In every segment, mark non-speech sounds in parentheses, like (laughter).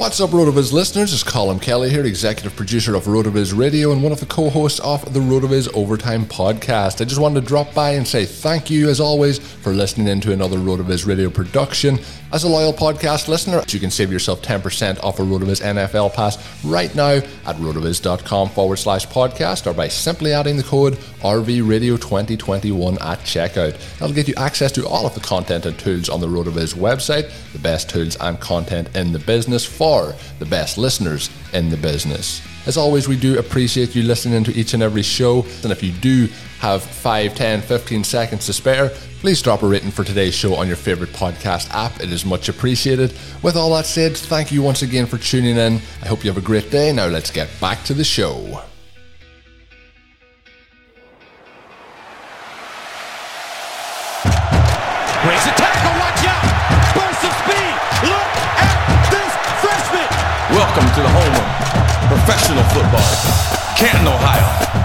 What's up, RotoViz listeners? It's Colin Kelly here, executive producer of RotoViz Radio and one of the co-hosts of the RotoViz Overtime podcast. I just wanted to drop by and say thank you, as always, for listening into another RotoViz Radio production. As a loyal podcast listener, you can save yourself 10% off a RotoViz NFL pass right now at rotoviz.com forward slash podcast or by simply adding the code RVRadio2021 at checkout. That'll get you access to all of the content and tools on the RotoViz website, the best tools and content in the business for the best listeners in the business. As always, we do appreciate you listening to each and every show. And if you do have 5, 10, 15 seconds to spare, please drop a rating for today's show on your favorite podcast app. It is much appreciated. With all that said, thank you once again for tuning in. I hope you have a great day. Now let's get back to the show. To the home of professional football, Canton, Ohio.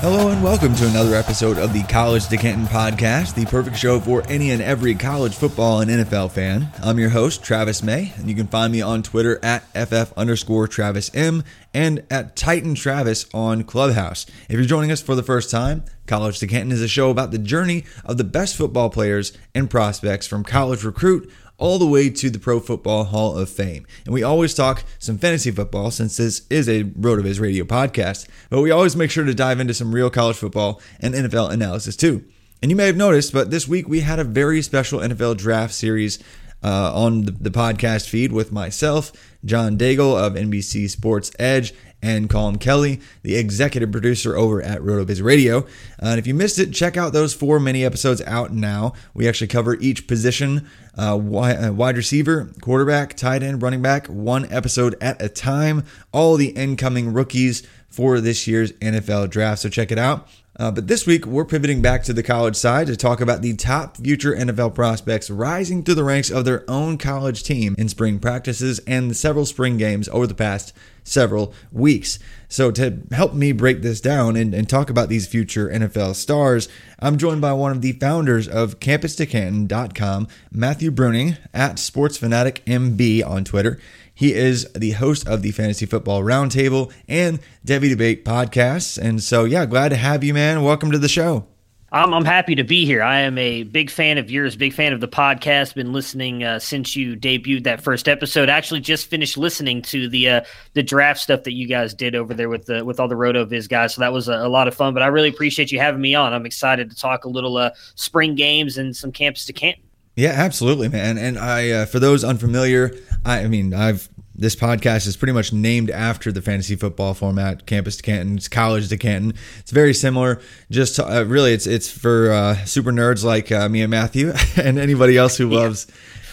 Hello and welcome to another episode of the College to Canton podcast, the perfect show for any and every college football and NFL fan. I'm your host, Travis May, and you can find me on Twitter at FF underscore Travis M and at Titan Travis on Clubhouse. If you're joining us for the first time, College to Canton is a show about the journey of the best football players and prospects from college recruit all the way to the Pro Football Hall of Fame. And we always talk some fantasy football since this is a RotoViz radio podcast, but we always make sure to dive into some real college football and NFL analysis too. And you may have noticed, but this week we had a very special NFL draft series uh, on the, the podcast feed with myself, John Daigle of NBC Sports Edge, and Colin Kelly, the executive producer over at RotoViz Radio. Uh, and if you missed it, check out those four mini episodes out now. We actually cover each position uh, wide receiver, quarterback, tight end, running back, one episode at a time. All the incoming rookies for this year's NFL draft. So check it out. Uh, but this week, we're pivoting back to the college side to talk about the top future NFL prospects rising through the ranks of their own college team in spring practices and several spring games over the past several weeks. So, to help me break this down and, and talk about these future NFL stars, I'm joined by one of the founders of CampusToCanton.com, Matthew Bruning at SportsFanaticMB on Twitter. He is the host of the Fantasy Football Roundtable and Devy Debate podcasts. And so, yeah, glad to have you, man. Welcome to the show. I'm, I'm happy to be here. I am a big fan of yours, big fan of the podcast. Been listening uh, since you debuted that first episode. Actually, just finished listening to the uh, the draft stuff that you guys did over there with the with all the RotoViz guys. So that was a, a, lot of fun. But I really appreciate you having me on. I'm excited to talk a little uh, spring games and some campus to Canton. Yeah, absolutely, man. And I, uh, for those unfamiliar, I, I mean, I've this podcast is pretty much named after the fantasy football format, Campus to Canton, it's College to Canton. It's very similar. Just to, uh, really, it's it's for uh, super nerds like uh, me and Matthew, (laughs) and anybody else who loves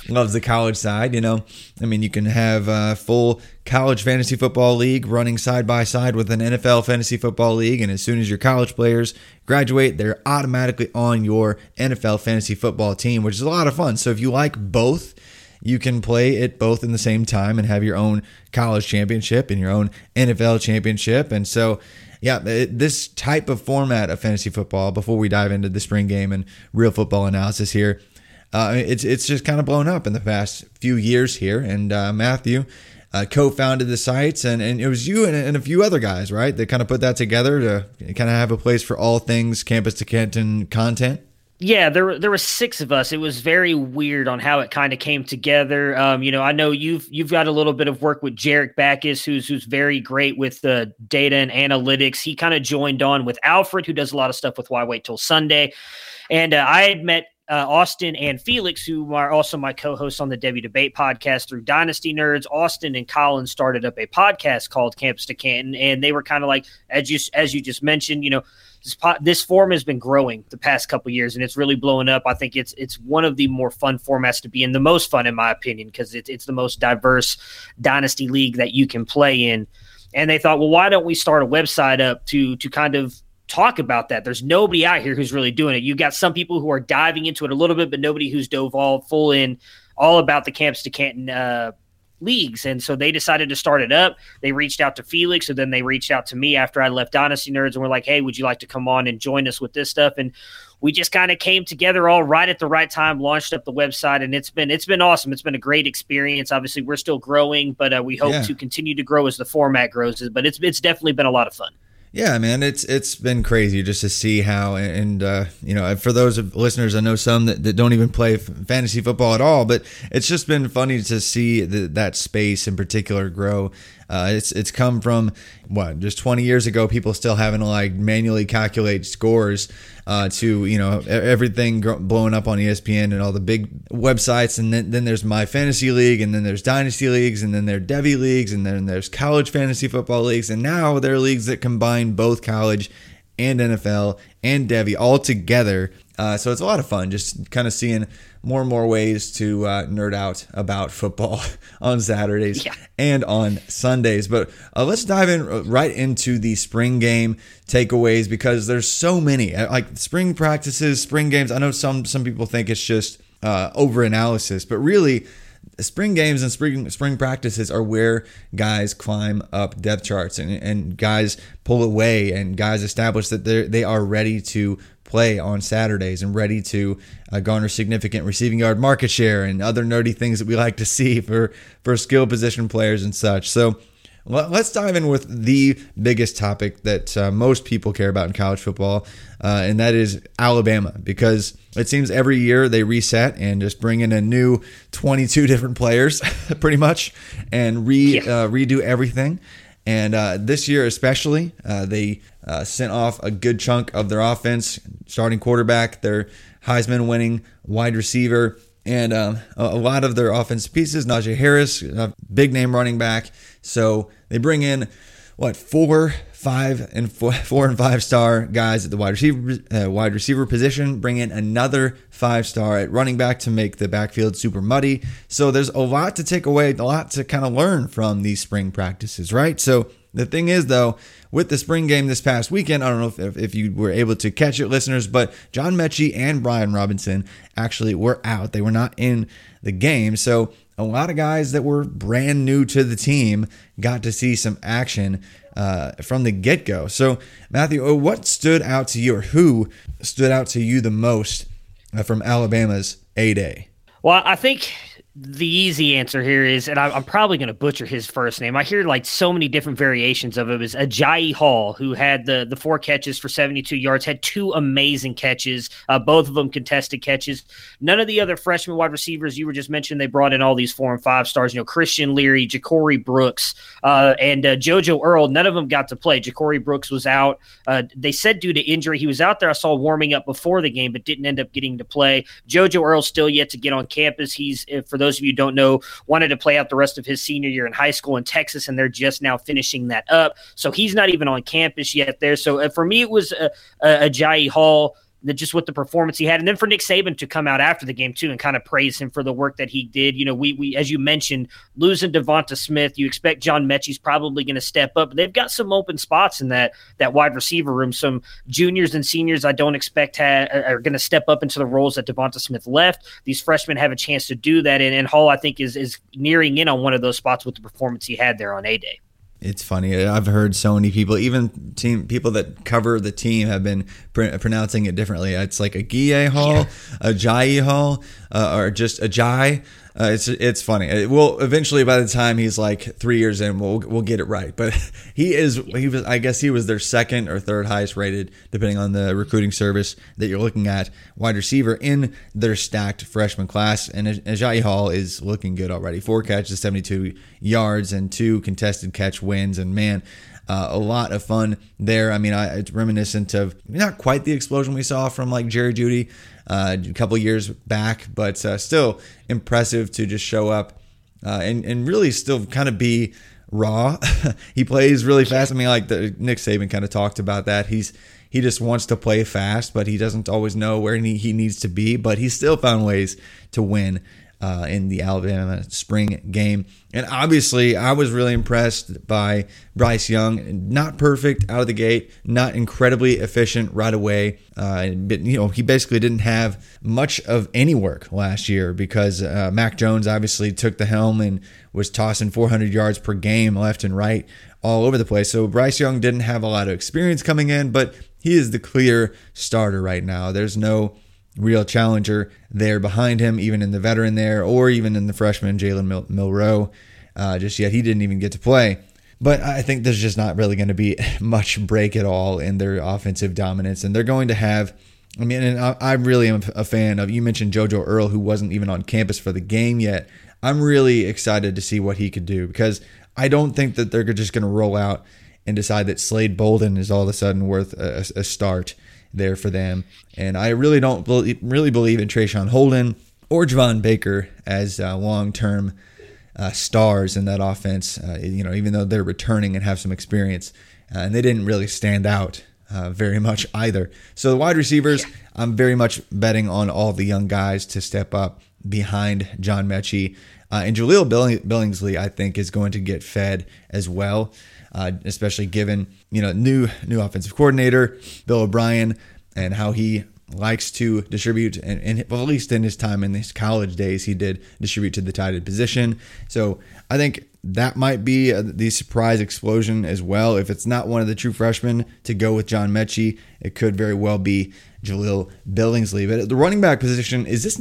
loves the college side. You know, I mean, you can have a full college fantasy football league running side by side with an NFL fantasy football league, and as soon as your college players graduate, they're automatically on your NFL fantasy football team, which is a lot of fun. So if you like both you can play it both in the same time and have your own college championship and your own NFL championship. And so, yeah, this type of format of fantasy football, before we dive into the spring game and real football analysis here, uh, it's it's just kind of blown up in the past few years here. And uh, Matthew uh, co-founded the sites, and, and it was you and, and, a few other guys, right, that kind of put that together to kind of have a place for all things campus to Canton content. Yeah, there there were six of us. It was very weird on how it kind of came together. Um, you know, I know you've you've got a little bit of work with Jarek Backus, who's who's very great with the data and analytics. He kind of joined on with Alfred, who does a lot of stuff with Why Wait Till Sunday, and uh, I had met uh, Austin and Felix, who are also my co-hosts on the Devy Debate podcast through Dynasty Nerds. Austin and Colin started up a podcast called Campus to Canton, and they were kind of like, as you as you just mentioned, you know this, this form has been growing the past couple years and it's really blowing up. I think it's it's one of the more fun formats to be in, the most fun in my opinion, because it's it's the most diverse dynasty league that you can play in. And they thought, well, why don't we start a website up to to kind of talk about that? There's nobody out here who's really doing it. You got some people who are diving into it a little bit, but nobody who's dove all full in all about the Campus to Canton uh, leagues. And so they decided to start it up. They reached out to Felix, and then they reached out to me after I left Dynasty Nerds and were like, hey, would you like to come on and join us with this stuff? And we just kind of came together all right at the right time, launched up the website, and it's been it's been awesome. It's been a great experience. Obviously, we're still growing, but uh, we hope yeah. to continue to grow as the format grows. But it's it's definitely been a lot of fun. Yeah, man, it's it's been crazy just to see how, and uh, you know, for those listeners, I know some that, that don't even play fantasy football at all, but it's just been funny to see the, that space in particular grow uh, it's it's come from what just 20 years ago, people still having to like manually calculate scores uh, to you know everything blowing up on ESPN and all the big websites, and then then there's my fantasy league, and then there's dynasty leagues, and then there are Devy leagues, and then there's college fantasy football leagues, and now there are leagues that combine both college and NFL and Devy all together. Uh, so it's a lot of fun just kind of seeing more and more ways to uh, nerd out about football (laughs) on Saturdays yeah. and on Sundays. But uh, let's dive in uh, right into the spring game takeaways because there's so many uh, like spring practices, spring games. I know some some people think it's just uh, over analysis, but really. Spring games and spring spring practices are where guys climb up depth charts and, and guys pull away and guys establish that they they are ready to play on Saturdays and ready to uh, garner significant receiving yard market share and other nerdy things that we like to see for for skill position players and such. So let's dive in with the biggest topic that uh, most people care about in college football, uh, and that is Alabama, because it seems every year they reset and just bring in a new 22 different players, (laughs) pretty much, and re yeah. uh, redo everything. And uh, this year, especially, uh, they uh, sent off a good chunk of their offense, starting quarterback, their Heisman winning wide receiver, and um, a, lot of their offensive pieces. Najee Harris, big name running back. So they bring in what four, five, and four, four and five star guys at the wide receiver uh, wide receiver position. Bring in another five star at running back to make the backfield super muddy. So there's a lot to take away, a lot to kind of learn from these spring practices, right? So the thing is, though, with the spring game this past weekend, I don't know if, if you were able to catch it, listeners, but John Metchie and Brian Robinson actually were out. They were not in the game. So a lot of guys that were brand new to the team got to see some action uh, from the get go. So, Matthew, uh, what stood out to you, or who stood out to you the most uh, from Alabama's A Day? Well, I think the easy answer here is, and I, am probably going to butcher his first name. I hear like so many different variations of it. Was Agiye Hall, who had the the four catches for 72 yards, had two amazing catches, uh, both of them contested catches. None of the other freshman wide receivers you were just mentioned, they brought in all these four and five stars. You know, Christian Leary, Ja'Corey Brooks, uh, and uh, JoJo Earle. None of them got to play. Ja'Corey Brooks was out. Uh, they said due to injury, he was out there. I saw warming up before the game, but didn't end up getting to play. JoJo Earle still yet to get on campus. He's for those those of you don't know, wanted to play out the rest of his senior year in high school in Texas, and they're just now finishing that up. So he's not even on campus yet there. So uh, for me, it was a, Agiye Hall just with the performance he had, and then for Nick Saban to come out after the game too and kind of praise him for the work that he did. You know, we we as you mentioned, losing Devonta Smith, you expect John Metchie's probably going to step up. They've got some open spots in that that wide receiver room. Some juniors and seniors I don't expect ha- are going to step up into the roles that Devonta Smith left. These freshmen have a chance to do that, and, and Hall I think is is nearing in on one of those spots with the performance he had there on a day. It's funny. I've heard so many people, even team people that cover the team, have been pr- pronouncing it differently. It's like a Gie Hall, a Jai Hall, uh, or just a Jai. Uh, it's it's funny. It will eventually, by the time he's like three years in, we'll we'll get it right. But (laughs) he is he was I guess he was their second or third highest rated, depending on the recruiting service that you're looking at, wide receiver in their stacked freshman class. And Agiye Hall is looking good already. Four catches, 72 yards, and two contested catch wins. And man, uh, a lot of fun there. I mean, I, it's reminiscent of not quite the explosion we saw from like Jerry Jeudy uh, a couple years back, but uh, still impressive to just show up uh, and and really still kind of be raw. (laughs) he plays really fast. I mean, like the Nick Saban kind of talked about that. He's he just wants to play fast, but he doesn't always know where he, he needs to be. But he still found ways to win uh, in the Alabama spring game. And obviously, I was really impressed by Bryce Young. Not perfect out of the gate, not incredibly efficient right away. Uh, but, you know, he basically didn't have much of any work last year because uh, Mac Jones obviously took the helm and was tossing 400 yards per game left and right all over the place. So Bryce Young didn't have a lot of experience coming in, but he is the clear starter right now. There's no real challenger there behind him, even in the veteran there, or even in the freshman Jalen Mil- Milroe. Uh, just yet, he didn't even get to play. But I think there's just not really going to be (laughs) much break at all in their offensive dominance, and they're going to have. I mean, and I, I really am a fan of. You mentioned JoJo Earle, who wasn't even on campus for the game yet. I'm really excited to see what he could do because I don't think that they're just going to roll out and decide that Slade Bolden is all of a sudden worth a, a start there for them. And I really don't believe, really believe in Traeshon Holden or Javon Baker as uh, long term uh, stars in that offense. Uh, you know, even though they're returning and have some experience, uh, and they didn't really stand out uh, very much either. So the wide receivers, I'm very much betting on all the young guys to step up behind John Metchie. Uh, and Jahleel Billingsley, I think, is going to get fed as well uh, especially given you know new new offensive coordinator Bill O'Brien and how he likes to distribute and, and well, at least in his time in his college days he did distribute to the tight end position so i think that might be a, the surprise explosion as well if it's not one of the true freshmen to go with john Metchie it could very well be Jahleel Billingsley. But the running back position, is this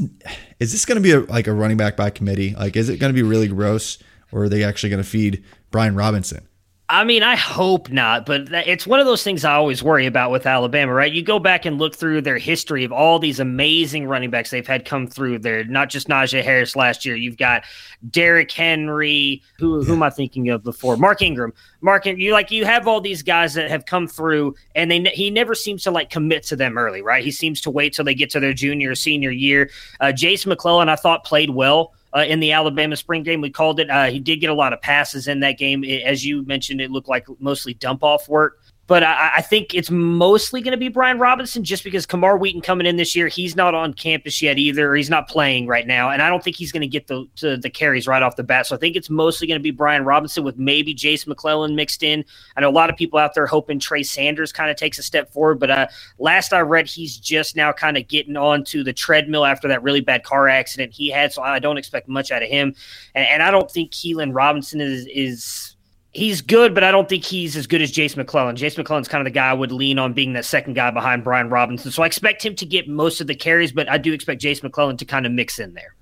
is this going to be a, like a running back by committee? Like, is it going to be really gross, or are they actually going to feed Brian Robinson? I mean, I hope not, but it's one of those things I always worry about with Alabama, right? You go back and look through their history of all these amazing running backs they've had come through there, not just Najee Harris last year. You've got Derrick Henry, who, who am I thinking of before? Mark Ingram. Mark, you like you have all these guys that have come through, and they he never seems to like commit to them early, right? He seems to wait till they get to their junior or senior year. Uh, Jase McClellan, I thought played well uh, in the Alabama spring game. We called it. Uh, he did get a lot of passes in that game. It, as you mentioned, it looked like mostly dump off work. But I, I think it's mostly going to be Brian Robinson just because Camar Wheaton coming in this year, he's not on campus yet either. he's not playing right now. And I don't think he's going to get the, the carries right off the bat. So I think it's mostly going to be Brian Robinson with maybe Jase McClellan mixed in. I know a lot of people out there hoping Trey Sanders kind of takes a step forward. But uh, last I read, he's just now kind of getting onto the treadmill after that really bad car accident he had. So I don't expect much out of him. And, and I don't think Keilan Robinson is is he's good, but I don't think he's as good as Jase McClellan. Jase McClellan's kind of the guy I would lean on being that second guy behind Brian Robinson. So I expect him to get most of the carries, but I do expect Jase McClellan to kind of mix in there.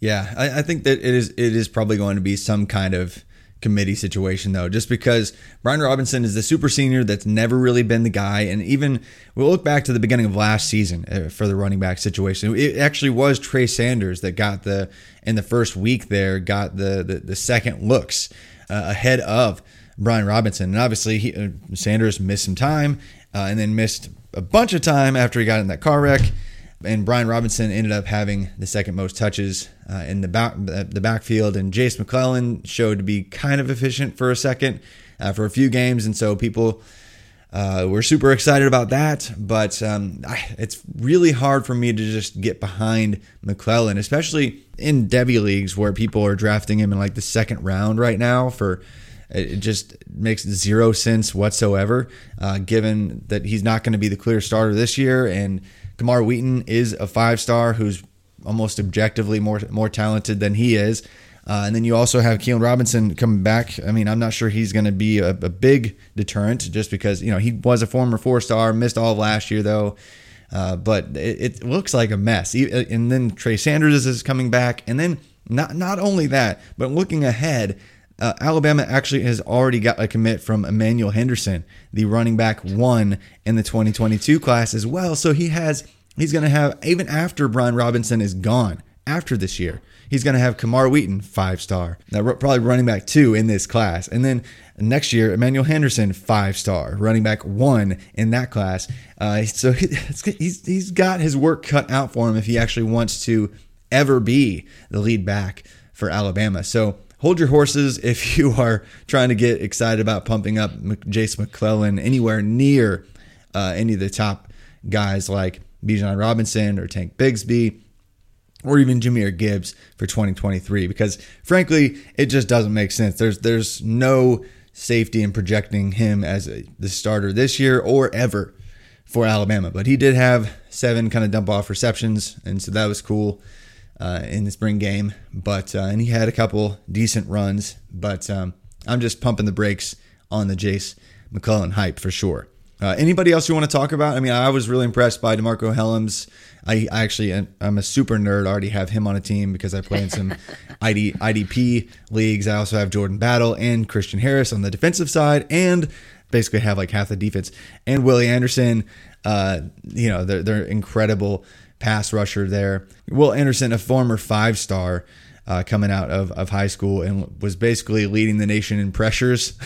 Yeah, I, I think that it is it is probably going to be some kind of committee situation though, just because Brian Robinson is the super senior that's never really been the guy. And even we'll look back to the beginning of last season uh, for the running back situation. It actually was Trey Sanders that got the in the first week there got the the, the second looks uh, ahead of Brian Robinson. And obviously, he, uh, Sanders missed some time uh, and then missed a bunch of time after he got in that car wreck. And Brian Robinson ended up having the second most touches uh, in the back the backfield, and Jase McClellan showed to be kind of efficient for a second uh, for a few games, and so people. Uh, we're super excited about that, but um, I, it's really hard for me to just get behind McClellan, especially in Devy leagues where people are drafting him in like the second round right now for it just makes zero sense whatsoever, uh, given that he's not going to be the clear starter this year. And Camar Wheaton is a five star who's almost objectively more more talented than he is. Uh, and then you also have Keilan Robinson coming back. I mean, I'm not sure he's going to be a, a, big deterrent just because, you know, he was a former four star, missed all of last year, though. Uh, but it, it, looks like a mess. And then Trey Sanders is coming back. And then not, not only that, but looking ahead, uh, Alabama actually has already got a commit from Emmanuel Henderson, the running back one in the 2022 class as well. So he has he's going to have even after Brian Robinson is gone after this year, he's going to have Camar Wheaton five star, now probably running back two in this class, and then next year Emmanuel Henderson five star, running back one in that class. Uh, so he, he's he's got his work cut out for him if he actually wants to ever be the lead back for Alabama. So hold your horses if (laughs) you are trying to get excited about pumping up Jase McClellan anywhere near uh, any of the top guys like Bijan Robinson or Tank Bigsby or even Jahmyr Gibbs for 2023 because frankly it just doesn't make sense. There's there's no safety in projecting him as a, the starter this year or ever for Alabama, but he did have seven kind of dump off receptions and so that was cool uh, in the spring game. But uh, and he had a couple decent runs, but um, I'm just pumping the brakes on the Jase McClellan hype for sure. Uh, anybody else you want to talk about? I mean, I was really impressed by DeMarcco Hellams. I, I actually, I'm a super nerd. I already have him on a team because I play in some (laughs) ID, IDP leagues. I also have Jordan Battle and Christian Harris on the defensive side, and basically have like half the defense. And Willie Anderson, uh, you know, they're, they're incredible pass rusher there. Will Anderson, a former five star uh, coming out of, of high school and was basically leading the nation in pressures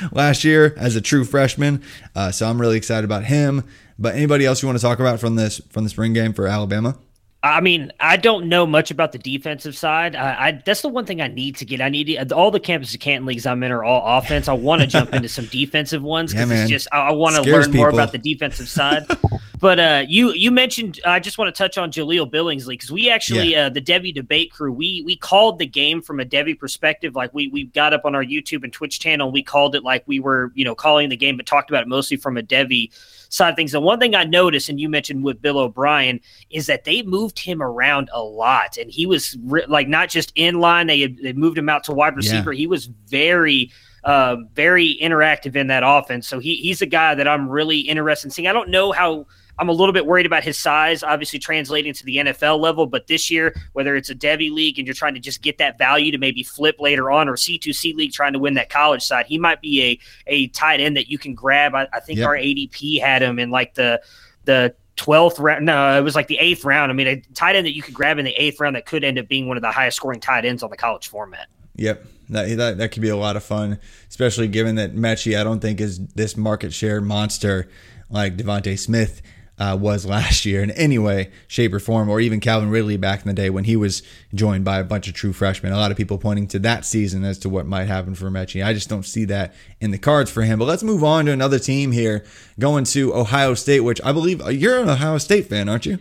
(laughs) last year as a true freshman. Uh, so I'm really excited about him. But anybody else you want to talk about from this from the spring game for Alabama? I mean, I don't know much about the defensive side. I, I, that's the one thing I need to get. I need to, all the campus Canton leagues I'm in are all offense. I want to jump into some defensive ones because (laughs) yeah, it's just I, I want to learn people. more about the defensive side. (laughs) but uh, you you mentioned I just want to touch on Jahleel Billingsley because we actually yeah. uh, the Devy debate crew we we called the game from a Devy perspective. Like we we got up on our YouTube and Twitch channel. We called it like we were you know calling the game, but talked about it mostly from a Devy side of things. And one thing I noticed, and you mentioned with Bill O'Brien, is that they moved him around a lot, and he was re- like not just in line; they had, they moved him out to wide receiver. Yeah. He was very. Uh, very interactive in that offense. So he, he's a guy that I'm really interested in seeing. I don't know how I'm a little bit worried about his size, obviously translating to the NFL level. But this year, whether it's a Devy league and you're trying to just get that value to maybe flip later on, or C2C league trying to win that college side, he might be a a tight end that you can grab. I, I think yep. our ADP had him in like the the 12th round. No, it was like the eighth round. I mean, a tight end that you could grab in the eighth round that could end up being one of the highest scoring tight ends on the college format. Yep. That, that, that could be a lot of fun, especially given that Metchie, I don't think is this market share monster like DeVonta Smith uh, was last year in any way, shape, or form, or even Calvin Ridley back in the day when he was joined by a bunch of true freshmen. A lot of people pointing to that season as to what might happen for Metchie. I just don't see that in the cards for him. But let's move on to another team here, going to Ohio State, which I believe uh, you're an Ohio State fan, aren't you?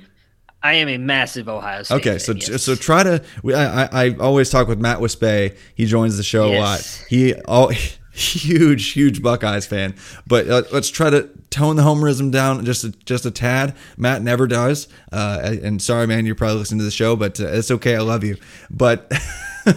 I am a massive Ohio State. Okay, fan, so yes. so try to. I, I, I always talk with Matt Wispay. He joins the show yes. a lot. He all huge, huge Buckeyes fan. But uh, let's try to tone the homerism down just a, just a tad. Matt never does. Uh, and sorry, man, you're probably listening to the show, but uh, it's okay. I love you. But (laughs)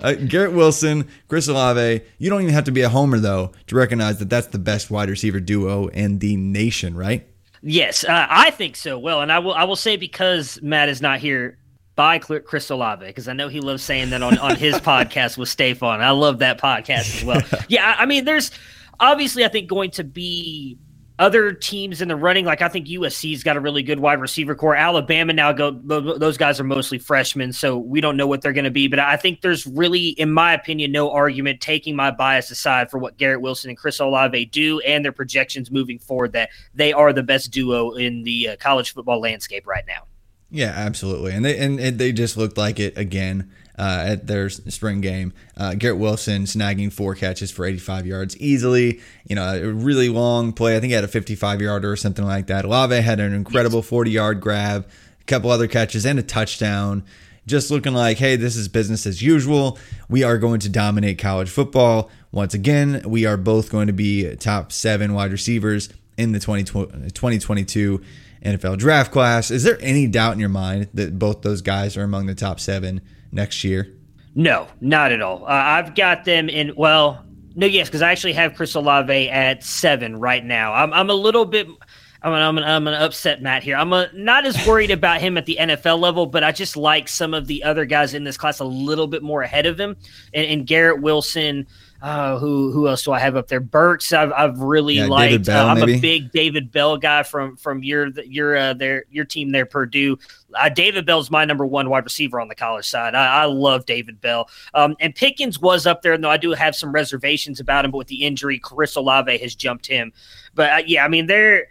uh, Garrett Wilson, Chris Olave, you don't even have to be a homer though to recognize that that's the best wide receiver duo in the nation, right? Yes, uh, I think so. Well, and I will I will say because Matt is not here by Chris Olave because I know he loves saying that on, on his (laughs) podcast with Stefan. I love that podcast as well. (laughs) Yeah, I mean, there's obviously I think going to be other teams in the running. Like I think USC's got a really good wide receiver corps. Alabama now go; those guys are mostly freshmen, so we don't know what they're going to be. But I think there's really, in my opinion, no argument taking my bias aside for what Garrett Wilson and Chris Olave do and their projections moving forward that they are the best duo in the uh, college football landscape right now. Yeah, absolutely, and they and, and they just looked like it again uh, at their spring game. Uh, Garrett Wilson snagging four catches for 85 yards easily. You know, a really long play. I think he had a 55 yarder or something like that. Olave had an incredible 40 yard grab, a couple other catches, and a touchdown. Just looking like, hey, this is business as usual. We are going to dominate college football. Once again, we are both going to be top seven wide receivers in the 2022 NFL draft class. Is there any doubt in your mind that both those guys are among the top seven next year? No, not at all. Uh, I've got them in, well, no, yes, because I actually have Chris Olave at seven right now. I'm, I'm a little bit. I'm gonna, I'm gonna, I'm gonna upset Matt here. I'm a, not as worried about him at the NFL level, but I just like some of the other guys in this class a little bit more ahead of him. And, and Garrett Wilson, uh, who who else do I have up there? Burks, I've, I've really yeah, liked. Bell, uh, I'm maybe? a big David Bell guy from from your your uh, their your team there, Purdue. Uh, David Bell's my number one wide receiver on the college side. I, I love David Bell. Um, and Pickens was up there, though I do have some reservations about him. But with the injury, Chris Olave has jumped him. But uh, yeah, I mean they're.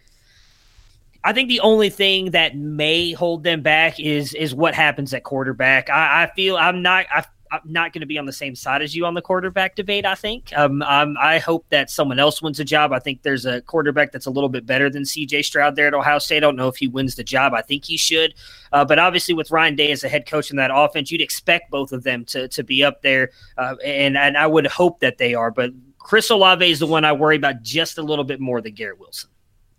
I think the only thing that may hold them back is is what happens at quarterback. I, I feel I'm not. I I'm not going to be on the same side as you on the quarterback debate. I think. Um, I hope that someone else wins a job. I think there's a quarterback that's a little bit better than C.J. Stroud there at Ohio State. I don't know if he wins the job. I think he should. Uh, but obviously, with Ryan Day as a head coach in that offense, you'd expect both of them to to be up there, uh, and and I would hope that they are. But Chris Olave is the one I worry about just a little bit more than Garrett Wilson.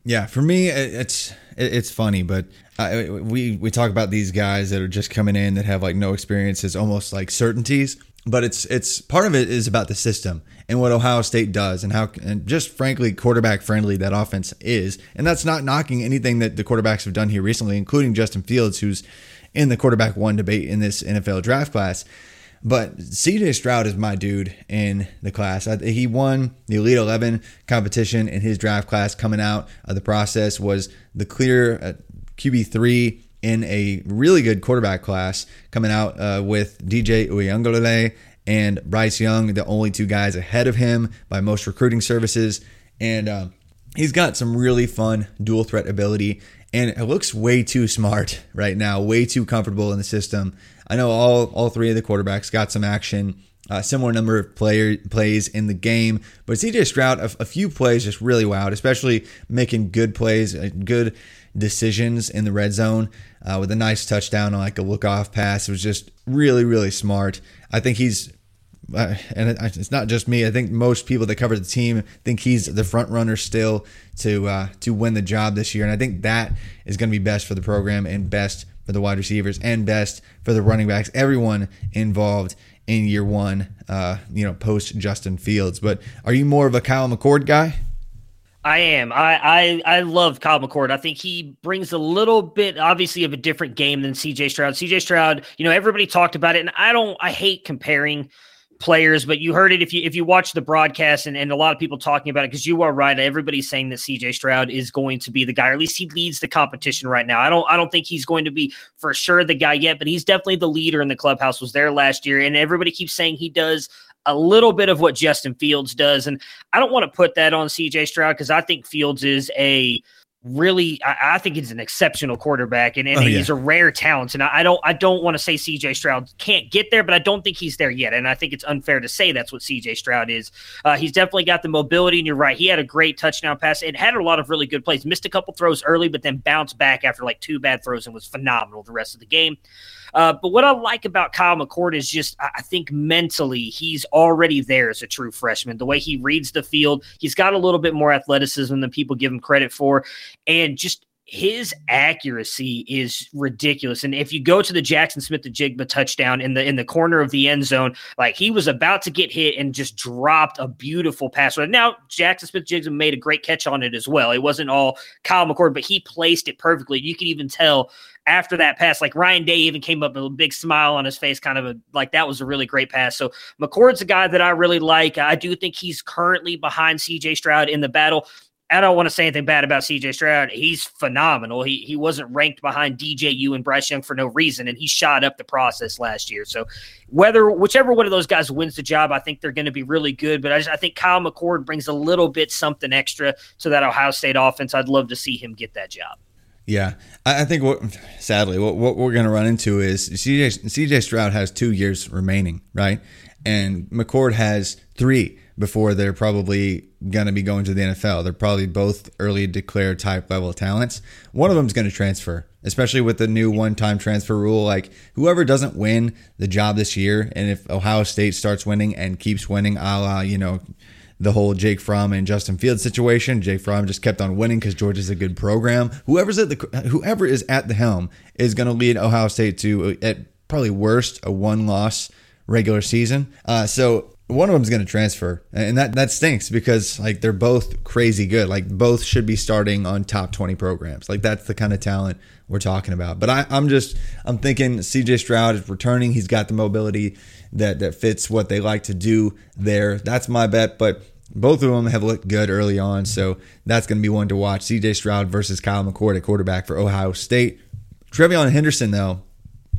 Yeah, for me, it's it's funny, but we we talk about these guys that are just coming in that have like no experiences, almost like certainties, but it's it's part of it is about the system and what Ohio State does and how and just frankly quarterback friendly that offense is, and that's not knocking anything that the quarterbacks have done here recently, including Justin Fields, who's in the quarterback one debate in this NFL draft class. But CJ Stroud is my dude in the class. He won the Elite 11 competition in his draft class. Coming out of the process was the clear uh, QB3 in a really good quarterback class. Coming out uh, with DJ Uiagalelei and Bryce Young, the only two guys ahead of him by most recruiting services. And uh, he's got some really fun dual threat ability and it looks way too smart (laughs) right now, way too comfortable in the system. I know all all three of the quarterbacks got some action, uh, similar number of player plays in the game, but CJ Stroud a, a few plays just really wowed, especially making good plays, uh, good decisions in the red zone uh, with a nice touchdown on like a look off pass. It was just really really smart. I think he's uh, and it's not just me. I think most people that cover the team think he's the front runner still to uh, to win the job this year, and I think that is going to be best for the program and best for the wide receivers and best for the running backs. Everyone involved in year one, uh, you know, post Justin Fields. But are you more of a Kyle McCord guy? I am. I, I I love Kyle McCord. I think he brings a little bit, obviously, of a different game than CJ Stroud. CJ Stroud, you know, everybody talked about it, and I don't. I hate comparing players, but you heard it if you if you watch the broadcast and, and a lot of people talking about it because you are right. Everybody's saying that CJ Stroud is going to be the guy, or at least he leads the competition right now. I don't I don't think he's going to be for sure the guy yet, but he's definitely the leader in the clubhouse. Was there last year, and everybody keeps saying he does a little bit of what Justin Fields does, and I don't want to put that on CJ Stroud because I think Fields is a really I, I, think he's an exceptional quarterback and, and oh, he's a rare talent and I, I, don't I don't want to say CJ Stroud can't get there but I don't think he's there yet and I think it's unfair to say that's what CJ Stroud is. Uh, he's definitely got the mobility and you're right he had a great touchdown pass and had a lot of really good plays missed a couple throws early but then bounced back after like two bad throws and was phenomenal the rest of the game uh, but what I like about Kyle McCord is just, I think mentally, he's already there as a true freshman. The way he reads the field, he's got a little bit more athleticism than people give him credit for. And just his accuracy is ridiculous. And if you go to the Jackson Smith-Njigba touchdown in the in the corner of the end zone, like he was about to get hit and just dropped a beautiful pass. Now Jackson Smith-Njigba made a great catch on it as well. It wasn't all Kyle McCord, but he placed it perfectly. You could even tell after that pass, like Ryan Day even came up with a big smile on his face, kind of a, like that was a really great pass. So McCord's a guy that I really like. I do think he's currently behind CJ Stroud in the battle. I don't want to say anything bad about CJ Stroud. He's phenomenal. He he wasn't ranked behind DJU and Bryce Young for no reason, and he shot up the process last year. So whether whichever one of those guys wins the job, I think they're going to be really good. But I, just, I think Kyle McCord brings a little bit something extra to that Ohio State offense. I'd love to see him get that job. Yeah, I, think what sadly what, what we're going to run into is CJ CJ Stroud has two years remaining, right? And McCord has three before they're probably going to be going to the NFL. They're probably both early declared type level talents. One of them is going to transfer, especially with the new one time transfer rule. Like whoever doesn't win the job this year, and if Ohio State starts winning and keeps winning, a la, you know, the whole Jake Fromm and Justin Fields situation. Jake Fromm just kept on winning because Georgia's a good program. Whoever's at the whoever is at the helm is going to lead Ohio State to at probably worst a one loss regular season. Uh, so one of them is going to transfer, and that that stinks because like they're both crazy good. Like both should be starting on top twenty programs. Like that's the kind of talent we're talking about. But I, I'm just I'm thinking C.J. Stroud is returning. He's got the mobility that that fits what they like to do there. That's my bet. But both of them have looked good early on, so that's going to be one to watch. C.J. Stroud versus Kyle McCord at quarterback for Ohio State. TreVeyon Henderson though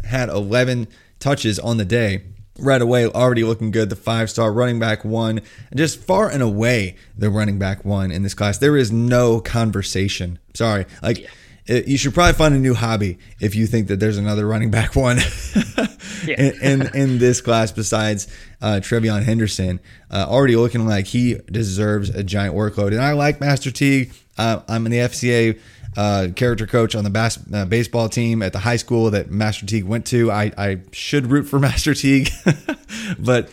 had 11 touches on the day right away, already looking good. The five star running back one, just far and away the running back one in this class. There is no conversation. Sorry, like. Yeah. It, you should probably find a new hobby if you think that there's another running back one (laughs) in, in, in this class besides uh, TreVeyon Henderson. Uh, already looking like he deserves a giant workload. And I like Master Teague. Uh, I'm in the FCA uh, character coach on the bas- uh, baseball team at the high school that Master Teague went to. I, I should root for (laughs) Master Teague, (laughs) but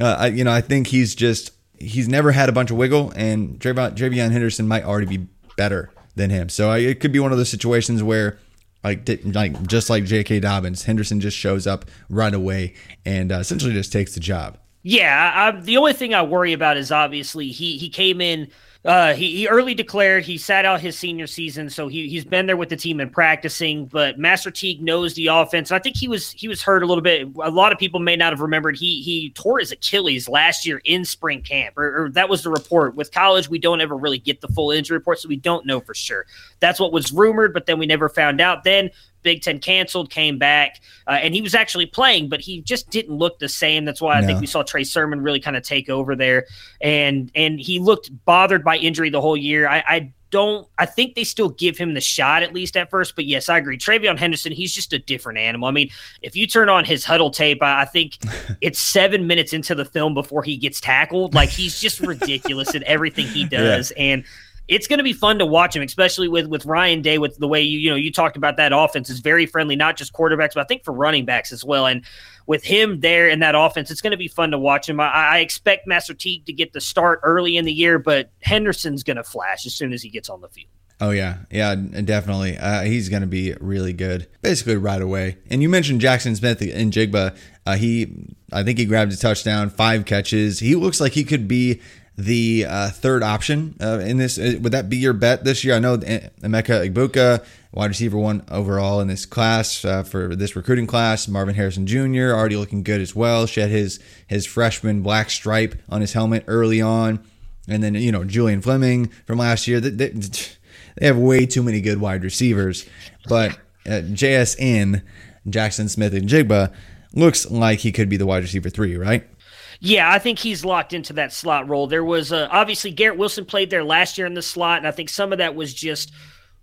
uh, I, you know I think he's just he's never had a bunch of wiggle, and TreVeyon Henderson might already be better than him. So I, it could be one of those situations where. Like, like just like J.K. Dobbins, Henderson just shows up right away and uh, essentially just takes the job. Yeah, I, the only thing I worry about is obviously he he came in uh, he, he early declared he sat out his senior season, so he he's been there with the team and practicing. But Master Teague knows the offense. I think he was he was hurt a little bit. A lot of people may not have remembered he he tore his Achilles last year in spring camp, or, or that was the report. With college, we don't ever really get the full injury report, so we don't know for sure. That's what was rumored, but then we never found out. Then Big Ten canceled, came back, uh, and he was actually playing, but he just didn't look the same. That's why I no. think we saw Trey Sermon really kind of take over there, and and he looked bothered by injury the whole year. I, I don't I think they still give him the shot at least at first, but yes, I agree. TreVeyon Henderson, he's just a different animal. I mean, if you turn on his huddle tape, I, I think (laughs) it's seven minutes into the film before he gets tackled. Like he's just ridiculous at everything he (laughs) does. Yeah. And it's going to be fun to watch him, especially with with Ryan Day. With the way you you know you talked about that offense is very friendly, not just quarterbacks, but I think for running backs as well. And with him there in that offense, it's going to be fun to watch him. I, I expect Master Teague to get the start early in the year, but Henderson's going to flash as soon as he gets on the field. Oh yeah, yeah, definitely. Uh, he's going to be really good, basically right away. And you mentioned Jackson Smith-Njigba. Uh, he, I think he grabbed a touchdown, five catches. He looks like he could be the uh, third option uh, in this. Uh, would that be your bet this year? I know Emeka Egbuka, wide receiver one overall in this class uh, for this recruiting class. Marvin Harrison Jr. already looking good as well. Shed his his freshman black stripe on his helmet early on, and then you know Julian Fleming from last year. They, they, have way too many good wide receivers, but uh, JSN Jackson Smith-Njigba looks like he could be the wide receiver three, right? Yeah, I think he's locked into that slot role. There was uh, obviously Garrett Wilson played there last year in the slot, and I think some of that was just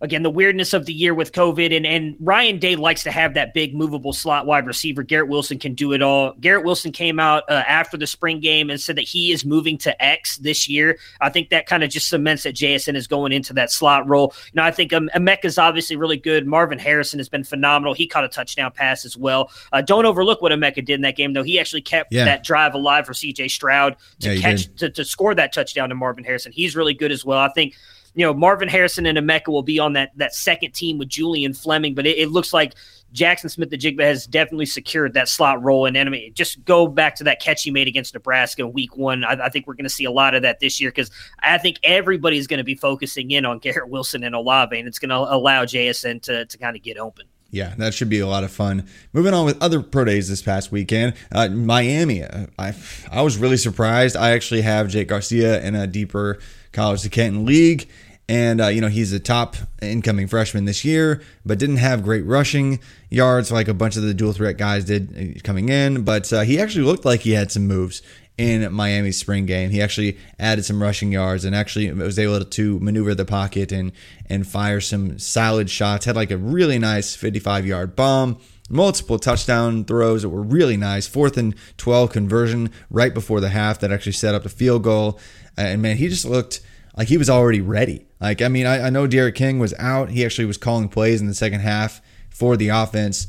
again the weirdness of the year with COVID and and Ryan Day likes to have that big movable slot wide receiver. Garrett Wilson can do it all. Garrett Wilson came out uh, after the spring game and said that he is moving to X this year. I think that kind of just cements that JSN is going into that slot role. You know, I think um, is obviously really good. Marvin Harrison has been phenomenal. He caught a touchdown pass as well. Uh, don't overlook what Emeka did in that game though. He actually kept yeah. that drive alive for CJ Stroud to yeah, catch to, to score that touchdown to Marvin Harrison. He's really good as well. I think you know, Marvin Harrison and Emeka will be on that that second team with Julian Fleming, but it, it looks like Jackson Smith-Njigba has definitely secured that slot role. And enemy. just go back to that catch he made against Nebraska in week one. I, I think we're going to see a lot of that this year because I think everybody's going to be focusing in on Garrett Wilson and Olave, and it's going to allow JSN to, to kind of get open. Yeah, that should be a lot of fun. Moving on with other pro days this past weekend, uh, Miami. Uh, I I was really surprised. I actually have Jake Garcia in a deeper college to Canton league. And, uh, you know, he's a top incoming freshman this year, but didn't have great rushing yards like a bunch of the dual threat guys did uh, coming in. But uh, he actually looked like he had some moves. in Miami's spring game. He actually added some rushing yards and actually was able to maneuver the pocket and and fire some solid shots. Had like a really nice 55 yard bomb multiple touchdown throws that were really nice. Fourth and 12 conversion right before the half that actually set up the field goal. And man, he just looked like he was already ready. Like, I mean, I, I know D'Eriq King was out. He actually was calling plays in the second half for the offense.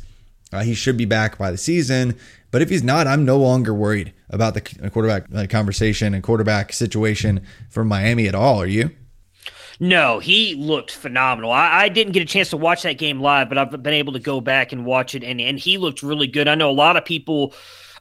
Uh, he should be back by the season. But if he's not, I'm no longer worried about the quarterback uh, conversation and quarterback situation for Miami at all. Are you? No, he looked phenomenal. I, I, didn't get a chance to watch that game live, but I've been able to go back and watch it, and, and he looked really good. I know a lot of people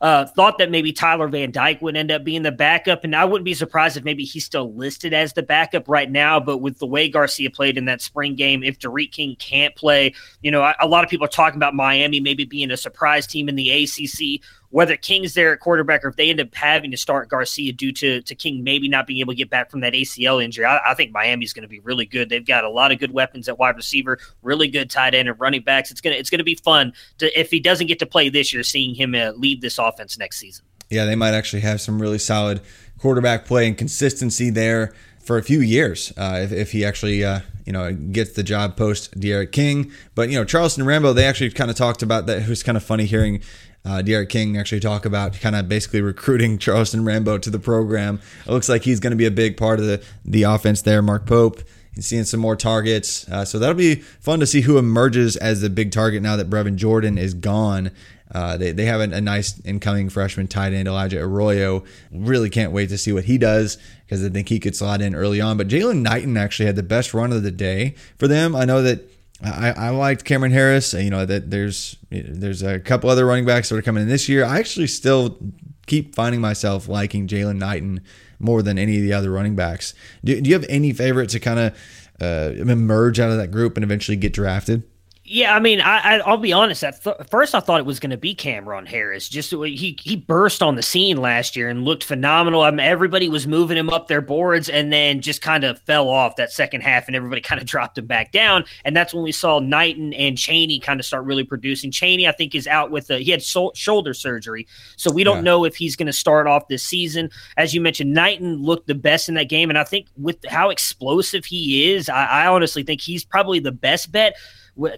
uh, thought that maybe Tyler Van Dyke would end up being the backup, and I wouldn't be surprised if maybe he's still listed as the backup right now. But with the way Garcia played in that spring game, if D'Eriq King can't play, you know, a lot of people are talking about Miami maybe being a surprise team in the ACC whether King's there at quarterback or if they end up having to start Garcia due to, to King maybe not being able to get back from that ACL injury, I, I think Miami's going to be really good. They've got a lot of good weapons at wide receiver, really good tight end and running backs. It's gonna it's gonna be fun to if he doesn't get to play this year, seeing him uh, lead this offense next season. Yeah, they might actually have some really solid quarterback play and consistency there for a few years uh, if, if he actually uh, you know gets the job post D'Eriq King. But you know Charleston Rambo, they actually kind of talked about that. It was kind of funny hearing uh, D'Eriq King actually talk about kind of basically recruiting (laughs) Charleston Rambo to the program. It looks like he's going to be a big part of the, the offense there. Mark Pope, he's seeing some more targets. Uh, so that'll be fun to see who emerges as the big target now that Brevin Jordan is gone. Uh, they, they have a, a, nice incoming freshman tight end, Elijah Arroyo. Really can't wait to see what he does because I think he could slot in early on. But Jaylan Knighton actually had the best run of the day for them. I know that I, I liked Cameron Harris. You know that there's there's a couple other running backs that are coming in this year. I actually still keep finding myself liking Jaylan Knighton more than any of the other running backs. Do, do you have any favorite to kind of uh, emerge out of that group and eventually get drafted? Yeah, I mean, I, I will be honest. At th- first, I thought it was going to be Cameron Harris. Just uh, he he burst on the scene last year and looked phenomenal. I mean, everybody was moving him up their boards, and then just kind of fell off that second half, and everybody (laughs) kind of dropped him back down. And that's when we saw Knighton and Chaney kind of start really producing. Chaney, I think, is out with a, he had so- shoulder surgery, so we don't yeah. know if he's going to start off this season. As you mentioned, Knighton looked the best in that game, and I think with how explosive he is, I, I honestly think he's probably the best bet.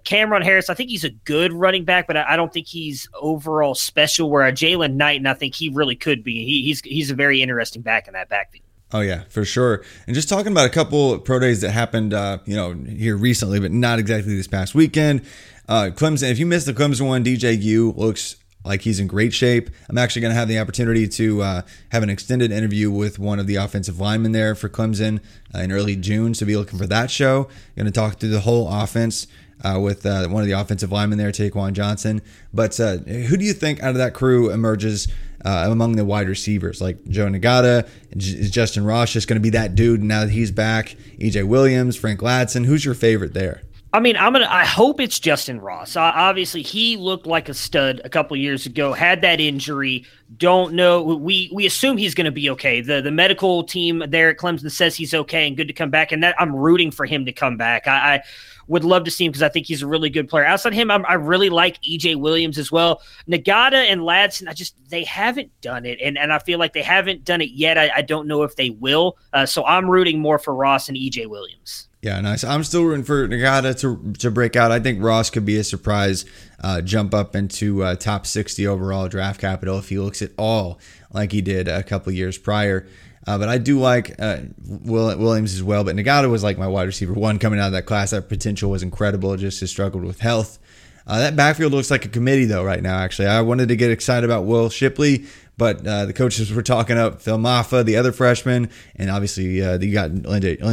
Cameron Harris, I think he's a good running back, but I don't think he's overall special. Where Jalen Knight, and I think he really could be. He, he's he's a very interesting back in that backfield. Oh yeah, for sure. And just talking about a couple pro days that happened, uh, you know, here recently, but not exactly this past weekend. Uh, Clemson. If you missed the Clemson one, DJU looks like he's in great shape. I'm actually going to have the opportunity to uh, have an extended interview with one of the offensive linemen there for Clemson uh, in early June. So be looking for that show. Going to talk through the whole offense uh, with uh, one of the offensive linemen there, Taquan Johnson. But uh, who do you think out of that crew emerges uh, among the wide receivers? Like Joe Ngata, is Justin Ross just going to be that dude now that he's back? EJ Williams, Frank Ladson. Who's your favorite there? I mean, I'm gonna. I hope it's Justin Ross. Uh, obviously, he looked like a stud a couple years ago. Had that injury. Don't know. We we assume he's going to be okay. The the medical team there at Clemson says he's okay and good to come back. And that I'm rooting for him to come back. I, I would love to see him because I think he's a really good player. Outside him, I'm, i really like EJ Williams as well. Ngata and Ladson, I just they haven't done it, and and I feel like they haven't done it yet. I, I don't know if they will. Uh, so I'm rooting more for Ross and EJ Williams. Yeah, nice. I'm still rooting for Ngata to to break out. I think Ross could be a surprise uh, jump up into uh, top 60 overall draft capital if he looks at all like he did a couple years prior. Uh, but I do like uh, Will, Williams as well. But Ngata was like my wide receiver one coming out of that class. That potential was incredible. Just has struggled with health. Uh, that backfield looks like a committee though right now. Actually, I wanted to get excited about Will Shipley, but uh, the coaches were talking up Phil Mafah, the other freshman, and obviously uh, you got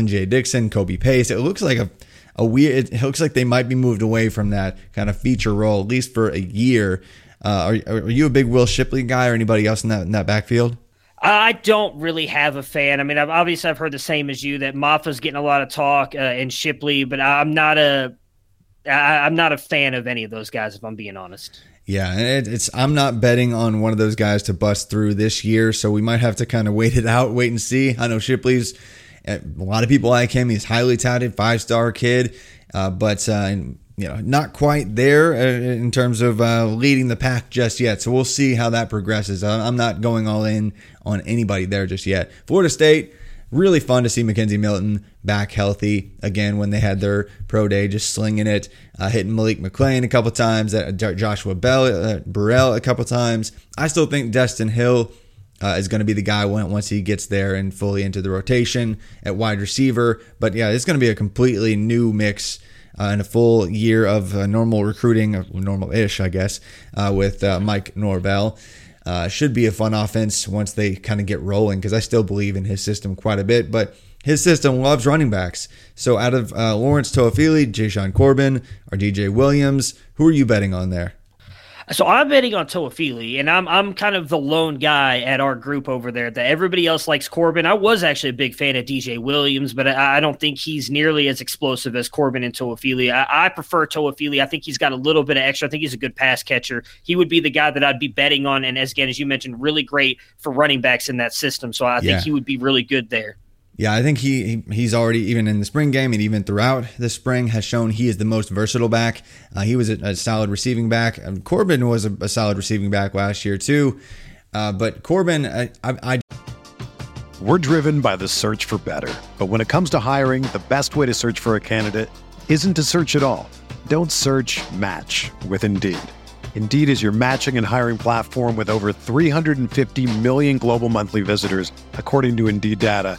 J. Dixon, Kobe Pace. It looks like a a weird. It looks like they might be moved away from that kind of feature role at least for a year. Uh, are, are you a big Will Shipley guy or anybody else in that in that backfield? I don't really have a fan. I mean, I've, obviously, I've heard the same as you that Mafah's getting a lot of talk uh, and Shipley, but I'm not a I, I'm not a fan of any of those guys, if I'm being honest. Yeah, it, it's I'm not betting on one of those guys to bust through this year, so we might have to kind of wait it out, wait and see. I know Shipley's a lot of people like him. He's highly touted, five star kid. Uh, but uh, you know, not quite there uh, in terms of uh, leading the pack just yet. So we'll see how that progresses. I'm not going all in on anybody there just yet. Florida State, really fun to see McKenzie Milton back healthy again when they had their pro day, just slinging it, uh, hitting Malik McClain a couple times, uh, Joshua Bell, uh, Burrell a couple times. I still think Destin Hill. Uh, is going to be the guy once he gets there and fully into the rotation at wide receiver. But yeah, it's going to be a completely new mix uh, and a full year of uh, normal recruiting, uh, normal-ish, I guess, uh, with uh, Mike Norvell. Should be a fun offense once they kind of get rolling because I still believe in his system quite a bit. But his system loves running backs. So out of Lawrence Toafili, Jashaun Corbin, or DJ Williams, who are you betting on there? So I'm betting on Toafili, and I'm I'm kind of the lone guy at our group over there. That everybody else likes Corbin. I was actually a big fan of DJ Williams, but I, I don't think he's nearly as explosive as Corbin and Toafili. I, I prefer Toafili. I think he's got a little bit of extra. I think he's a good pass catcher. He would be the guy that I'd be betting on, and as again as you mentioned, really great for running backs in that system. So I yeah. think he would be really good there. Yeah, I think he he's already even in the spring game and even throughout the spring has shown he is the most versatile back. Uh, he was a, a, solid receiving back. Um, Corbin was a, a, solid receiving back last year too, uh, but Corbin, I, I, I we're driven by the search for better. But when it comes to hiring, the best way to search for a candidate isn't to search at all. Don't search. Match with Indeed. Indeed is your matching and hiring platform with over 350 million global monthly visitors, according to Indeed data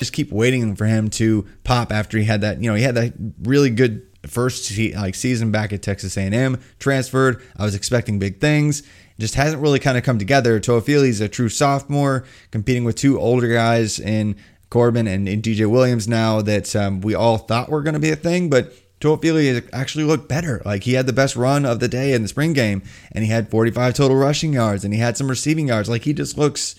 just keep waiting for him to pop after he had that, you know, he had that really good first like season back at Texas A&M, transferred. I was expecting big things. just hasn't really kind of come together. Toafili's a true sophomore, competing with two older guys in Corbin and, and DJ Williams now that um, we all thought were going to be a thing, but Toafili actually looked better. Like he had the best run of the day in the spring game, and he had 45 total rushing yards, and he had some receiving yards. Like he just looks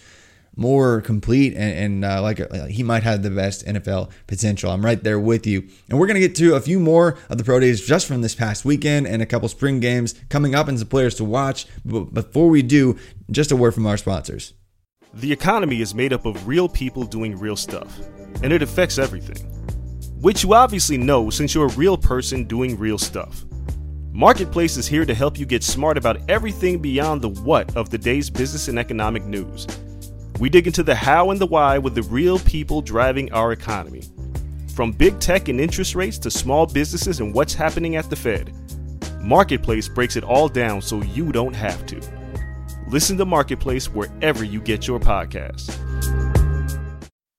more complete and, and uh, like uh, he might have the best NFL potential. I'm right there with you. And we're going to get to a few more of the pro days just from this past weekend and a couple spring games coming up and some players to watch. But before we do, just a word from our sponsors. The economy is made up of real people doing real stuff, and it affects everything. Which you obviously know since you're a real person doing real stuff. Marketplace is here to help you get smart about everything beyond the what of the day's business and economic news we dig into the how and the why with the real people driving our economy. From big tech and interest rates to small businesses and what's happening at the Fed, Marketplace breaks it all down so you don't have to. Listen to Marketplace wherever you get your podcasts.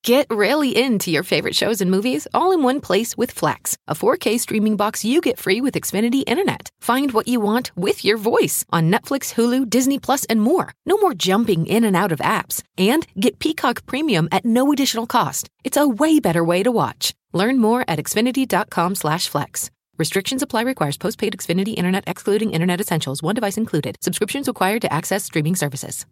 Get really into your favorite shows and movies all in one place with Flex, a 4K streaming box you get free with Xfinity Internet. Find what you want with your voice on Netflix, Hulu, Disney Plus, and more. No more jumping in and out of apps. And get Peacock Premium at no additional cost. It's a way better way to watch. Learn more at xfinity.com/flex. Restrictions apply. Requires postpaid Xfinity Internet, excluding Internet Essentials. One device included. Subscriptions required to access streaming services.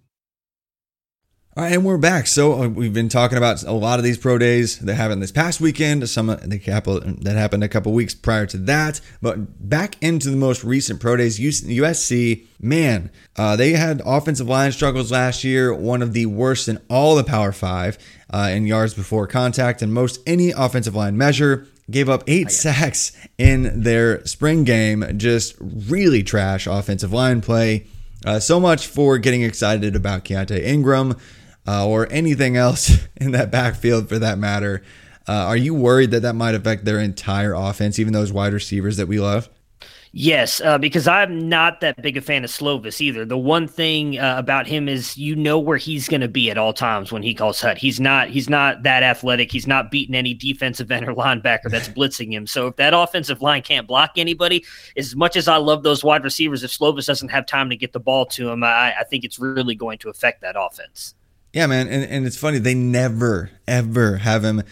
Right, and we're back. So uh, we've been talking about a lot of these pro days that happened this past weekend, some that happened a couple weeks prior to that. But back into the most recent pro days, USC, man, uh, they had offensive line struggles last year, one of the worst in all the Power Five uh, in yards before contact, and most any offensive line measure. Gave up eight sacks in their spring game. Just really trash offensive line play. Uh, so much for getting excited about Keaontay Ingram uh, or anything else (laughs) in that backfield for that matter. Uh, are you worried that that might affect their entire offense, even those wide receivers that we love? Yes, uh, because I'm not that big a fan of Slovis either. The one thing uh, about him is you know where he's going to be at all times when he calls hut. He's not he's not that athletic. He's not beating any defensive (laughs) end or linebacker that's (laughs) blitzing him. So if that offensive line can't block anybody, as much as I love those wide receivers, if Slovis doesn't have time to get the ball to him, I, I think it's really going to affect that offense. Yeah, man, and, and it's funny they never ever have him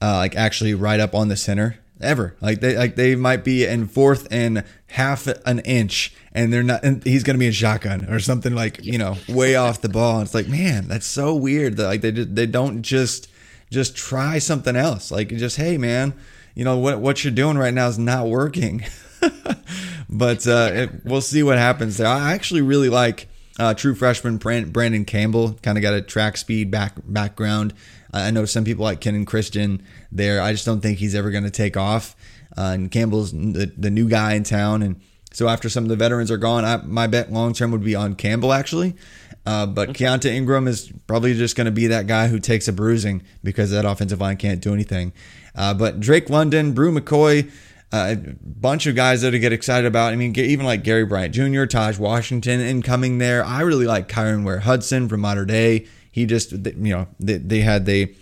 uh, like actually right up on the center ever. Like they like they might be in fourth and half an inch, and they're not. And he's gonna be in shotgun or something like you know way off the ball. And it's like man, that's so weird. That like they just, they don't just just try something else. Like just hey man, you know what what you're doing right now is not working. (laughs) but uh, it, we'll see what happens there. I actually really like. Uh, true freshman Brandon Campbell kind of got a track speed back background. I know some people like Kenan Christon there. I just don't think he's ever going to take off. Uh, and Campbell's the, the new guy in town. And so after some of the veterans are gone, I, my bet long term would be on Campbell, actually. Uh, but Keaontay Ingram is probably just going to be that guy who takes a bruising because that offensive line can't do anything. Uh, but Drake London, Bru McCoy, uh, a bunch of guys that to get excited about. I mean, even like Gary Bryant Jr., Tahj Washington and incoming there. I really like Kyron Ware-Hudson from Mater Dei. He just, you know, they, they had the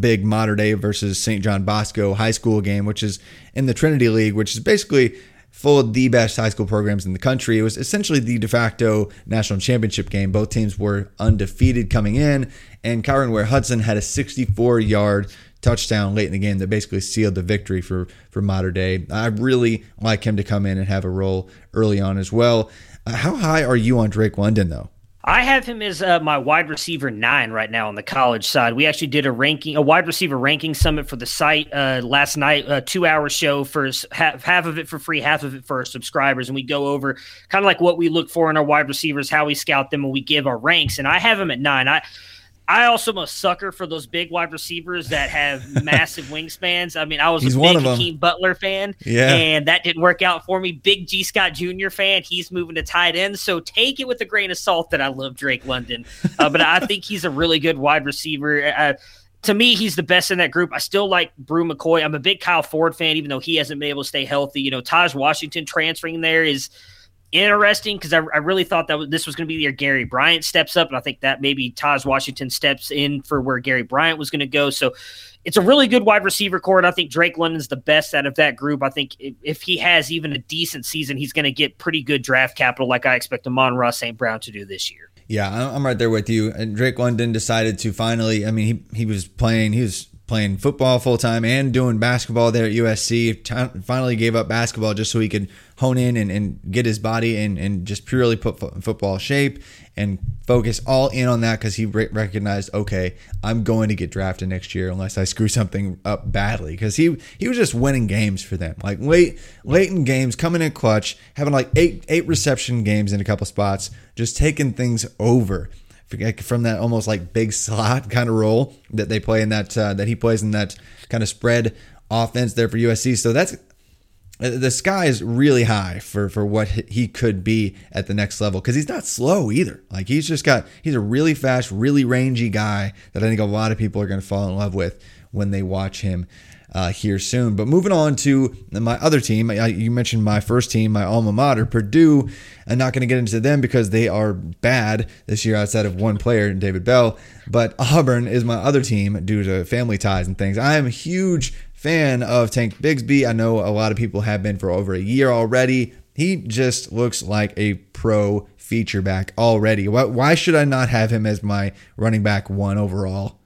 big Mater Dei versus St. John Bosco high school game, which is in the Trinity League, which is basically full of the best high school programs in the country. It was essentially the de facto national championship game. Both teams were undefeated coming in, and Kyron Ware-Hudson had a 64 yard touchdown late in the game that basically sealed the victory for for Mater Dei. I really like him to come in and have a role early on as well. Uh, how high are you on Drake London though? I have him as uh, my wide receiver nine right now on the college side. We actually did a ranking, a wide receiver ranking summit for the site uh, last night, a two hour show for half, half of it for free, half of it for our subscribers. And we go over kind of like what we look for in our wide receivers, how we scout them, and we give our ranks. And I have him at nine. I, I also am a sucker for those big wide receivers that have (laughs) massive wingspans. I mean, I was He's a big Hakeem Butler fan, yeah. and that didn't work out for me. Big G Scott Jr. fan. He's moving to tight end, so take it with a grain of salt that I love Drake London, uh, but I think he's a really good wide receiver. Uh, to me, he's the best in that group. I still like Bru McCoy. I'm a big Kyle Ford fan, even though he hasn't been able to stay healthy. You know, Tahj Washington transferring there is – interesting because I, I, really thought that this was going to be where Gary Bryant steps up, and I think that maybe Tahj Washington steps in for where Gary Bryant was going to go. So it's a really good wide receiver corps, and I think Drake London's the best out of that group. I think if, if he has even a decent season, he's going to get pretty good draft capital, like I expect Amon-Ra St. Brown to do this year. Yeah, I'm right there with you. And Drake London decided to finally. I mean, he he was playing. He was playing football full time and doing basketball there at USC. T- finally gave up basketball just so he could hone in and, and get his body and, and just purely put fo- football shape and focus all in on that because he re- recognized, okay, I'm going to get drafted next year unless I screw something up badly. Because he he was just winning games for them, like late late in games, coming in clutch, having like eight eight reception games in a couple spots, just taking things over from that almost like big slot (laughs) kind of role that they play in that uh, that he plays in that kind of spread offense there for USC. So that's Uh, the sky is really high for for what he could be at the next level because he's not slow either. Like he's just got he's a really fast, really rangy guy that I think a lot of people are going to fall in love with when they watch him uh, here soon. But moving on to my other team, I, you mentioned my first team, my alma mater, Purdue. I'm not going to get into them because they are bad this year outside of one player, David Bell. But Auburn is my other team due to family ties and things. I am a huge fan of Tank Bigsby. I know a lot of people have been for over a year already. He just looks like a pro feature back already. Why, why should I not have him as my running back one overall?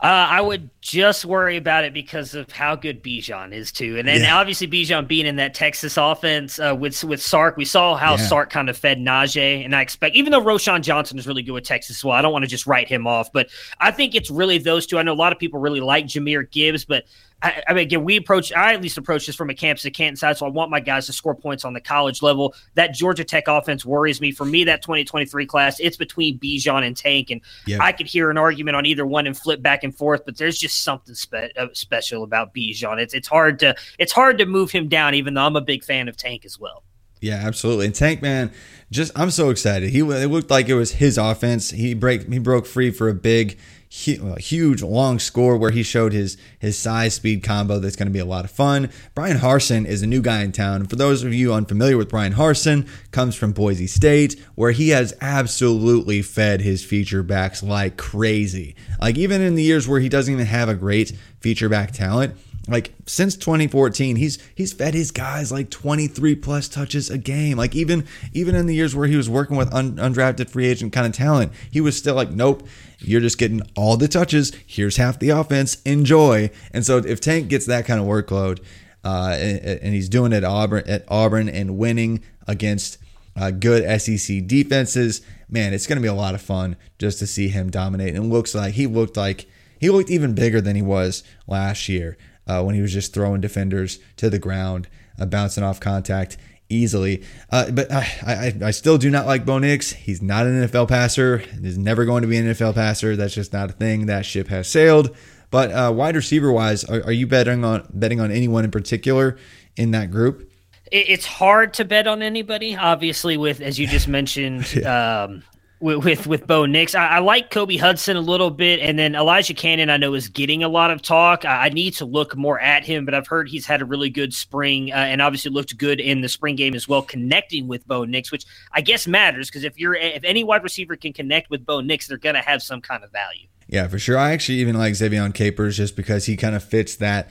Uh, I would just worry about it because of how good Bijan is too, and then yeah. obviously Bijan being in that Texas offense uh, with with Sark, we saw how yeah. Sark kind of fed Najee, and I expect even though Roschon Johnson is really good with Texas as well, I don't want to just write him off, but I think it's really those two. I know a lot of people really like Jahmyr Gibbs, but I, I, mean, again, we approach, I at least approach this from a campus to Canton side. So I want my guys to score points on the college level. That Georgia Tech offense worries me. For me, that 2023 class, it's between Bijan and Tank. And yep. I could hear an argument on either one and flip back and forth, but there's just something spe- uh, special about Bijan. It's, it's hard to, it's hard to move him down, even though I'm a big fan of Tank as well. Yeah, absolutely. And Tank Man, just I'm so excited. He it looked like it was his offense. He break he broke free for a big Uh, huge long score where he showed his his size speed combo that's going to be a lot of fun. Bryan Harsin is a new guy in town. For those of you unfamiliar with Bryan Harsin, comes from Boise State where he has absolutely fed his feature backs like crazy. Like even in the years where he doesn't even have a great feature back talent, like since 2014 he's he's fed his guys like 23 plus touches a game. Like even even in the years where he was working with un, undrafted free agent kind of talent he was still like nope you're just getting all the touches. Here's half the offense. Enjoy. And so if tank gets that kind of workload uh, and, and, he's doing it at auburn at auburn and winning against uh, good sec defenses man it's going to be a lot of fun just to see him dominate. And looks like he looked like he looked even bigger than he was last year uh, when he was just throwing defenders to the ground, uh, bouncing off contact easily. Uh, but I, I, I, still do not like Bo Nix. He's not an NFL passer. He's never going to be an NFL passer. That's just not a thing. That ship has sailed. But uh, wide receiver wise, are, are, you betting on betting on anyone in particular in that group? It's hard to bet on anybody, obviously. With as you just mentioned, (laughs) yeah. um, with with, with Bo Nix. I, I, like Kobe Hudson a little bit, and then Elijah Canion. I know is getting a lot of talk. I, I need to look more at him, but I've heard he's had a really good spring, uh, and obviously looked good in the spring game as well, connecting with Bo Nix, which I guess matters because if you're if any wide receiver can connect with Bo Nix, they're gonna have some kind of value. Yeah, for sure. I actually even like Ze'Vian Capers just because he kind of fits that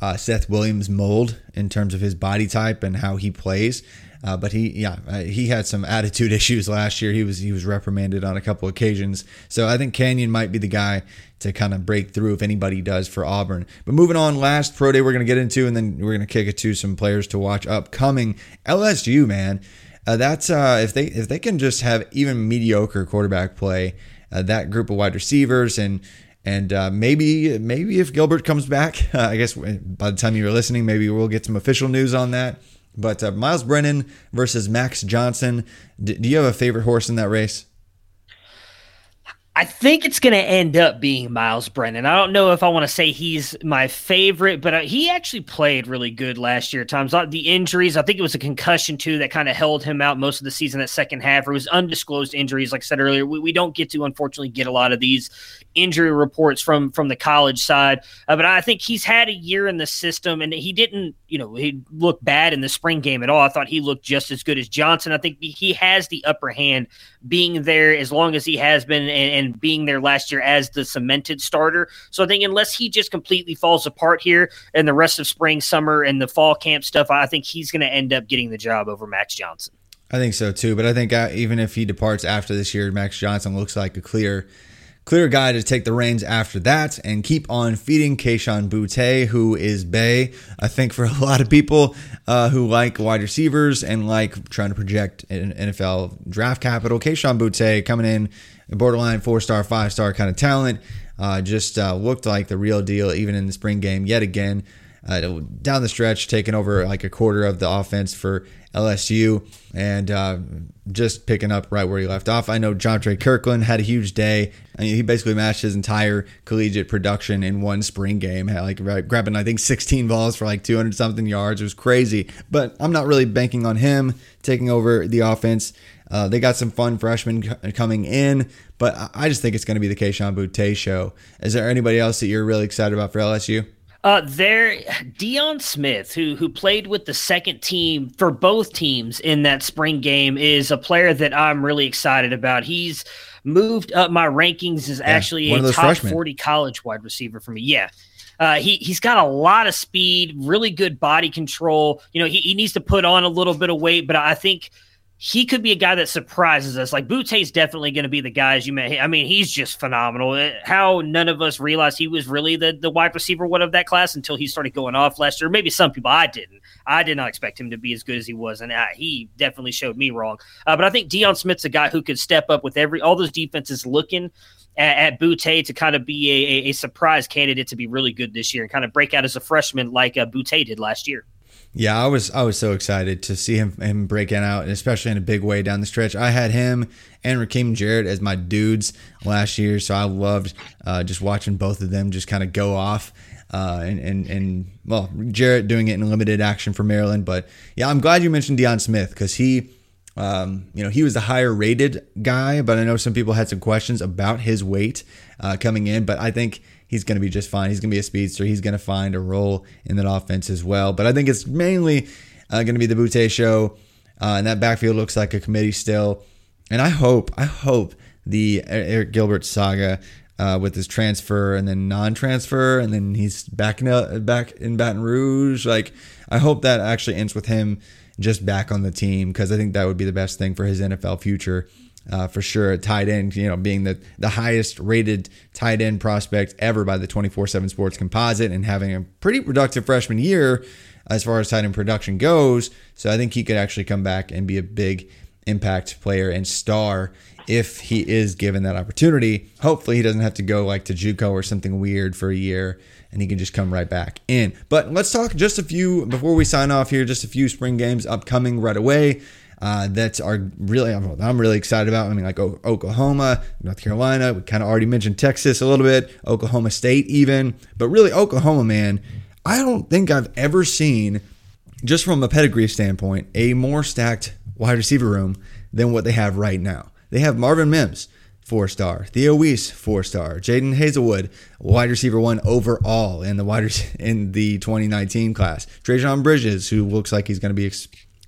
uh, Seth Williams mold in terms of his body type and how he plays. Uh, but he, yeah, uh, he had some attitude (laughs) issues last year. He was he was reprimanded on a couple occasions. So I think Canion might be the guy to kind of break through if anybody does for Auburn. But moving on, last pro day we're going to get into, and then we're going to kick it to some players to watch upcoming. LSU, man, uh, that's uh, if they if they can just have even mediocre quarterback play, uh, that group of wide receivers and. And uh, maybe, maybe if Gilbert comes back, (laughs) I guess by the time you're listening, maybe we'll get some official news on that. But uh, Myles Brennan versus Max Johnson. D- do you have a favorite horse in that race? I think it's going to end up being Myles Brennan. I don't know if I want to say he's my favorite, but uh, he actually played really good last year times. The injuries, I think it was a concussion too that kind of held him out most of the season. That second half, it was undisclosed injuries. Like I said earlier, we, we don't get to unfortunately get a lot of these injury reports from from the college side. Uh, but I think he's had a year in the system, and he didn't, you know, he looked bad in the spring game at all. I thought he looked just as good as Johnson. I think he has the upper hand being there as long as he has been and, and being there last year as the cemented starter. So I think unless he just completely falls apart here and the rest of spring, summer, and the fall camp stuff, I think he's going to end up getting the job over Max Johnson. I think so too. But I think uh, even if he departs after this year, Max Johnson looks like a clear clear guy to take the reins after that and keep on feeding Kayshon Boutte, who is Bay. I think for a (laughs) lot of people uh, who like wide receivers and like trying to project NFL draft capital, Kayshon Boutte coming in, borderline four star, five star kind of talent, uh, just uh, looked like the real deal even in the spring game yet again. Uh, down the stretch, taking over like a quarter of the offense for LSU and uh, just picking up right where he left off. I know Jontre Kirklin had a huge day. I mean, he basically matched his entire collegiate production in one spring game, had like grabbing I think 16 balls for like 200 something yards. It was crazy. But I'm not really banking on him taking over the offense. Uh, they got some fun freshmen coming in, but I just think it's going to be the Kayshon Boutte show. Is there anybody else that you're really excited about for LSU? Uh, there, Deion Smith, who who played with the second team for both teams in that spring game, is a player that I'm really excited about. He's moved up my rankings as yeah, actually a top freshmen. 40 college wide receiver for me. Yeah. Uh, he he's got a lot of speed, really good body control. You know, he, he needs to put on a little bit of weight, but I think he could be a guy that surprises us. Like is definitely going to be the guy, as you may. I mean, he's just phenomenal. Uh, how none of us realized he was really the, the wide receiver one of that class until he started going off last year. Maybe some people I didn't. I did not expect him to be as good as he was, and uh, he definitely showed me wrong. Uh, but I think Deion Smith's a guy who could step up with every all those defenses looking at, at Boutte to kind of be a, a, surprise candidate to be really good this year and kind of break out as a freshman like uh, Boutte did last year. Yeah, I was I was so excited to see him him breaking out, and especially in a big way down the stretch. I had him and Rakim Jarrett as my dudes last year, so I loved uh, just watching both of them just kind of go off. Uh, and, and and well, Jarrett doing it in limited action for Maryland, but yeah, I'm glad you mentioned Deion Smith because he, um, you know, he was the higher rated guy, but I know some people had some questions about his weight uh, coming in, but I think he's going to be just fine. He's going to be a speedster. He's going to find a role in that offense as well. But I think it's mainly uh, going to be the Boutte show, uh, and that backfield looks like a committee still. And I hope, I hope the Arik Gilbert saga uh, with his transfer and then non-transfer, and then he's back in back in Baton Rouge. Like I hope that actually ends with him just back on the team because I think that would be the best thing for his NFL future uh, for sure. A tight end, you know, being the, the highest rated tight end prospect ever by the 24 7 Sports Composite and having a pretty productive freshman year as far as tight end production goes. So I think he could actually come back and be a big impact player and star if he is given that opportunity. Hopefully, he doesn't have to go like to JUCO or something weird for a year and he can just come right back in. But let's talk just a few before we sign off here, just a few spring games upcoming right away uh, that are really I'm, really excited about. I mean, like Oklahoma, North Carolina. We kind of already mentioned Texas a little bit, Oklahoma State even, but really Oklahoma, man. I don't think I've ever seen, just from a pedigree standpoint, a more stacked wide receiver room than what they have right now. They have Marvin Mims, four star. Theo Wease, four star. Jadon Haselwood, wide receiver one overall in the wide (laughs) in the 2019 class. Trejan Bridges, who looks like he's going to be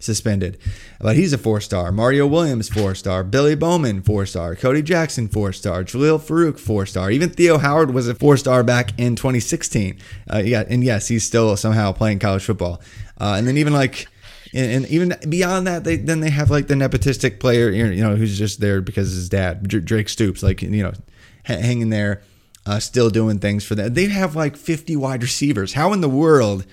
suspended. But he's a four star. Mario Williams, four star. Billy Bowman, four star. Cody Jackson, four star. Jalil Farooq, four star. Even Theo Howard was a four star back in 2016. Uh, yeah, and yes, he's still somehow playing college football. Uh, and then even like, and, and, even beyond that, they then they have like the nepotistic player, you know, who's just there because his dad, Drake Stoops, like you know, hanging there, uh, still doing things for them. They have like 50 wide receivers. How in the world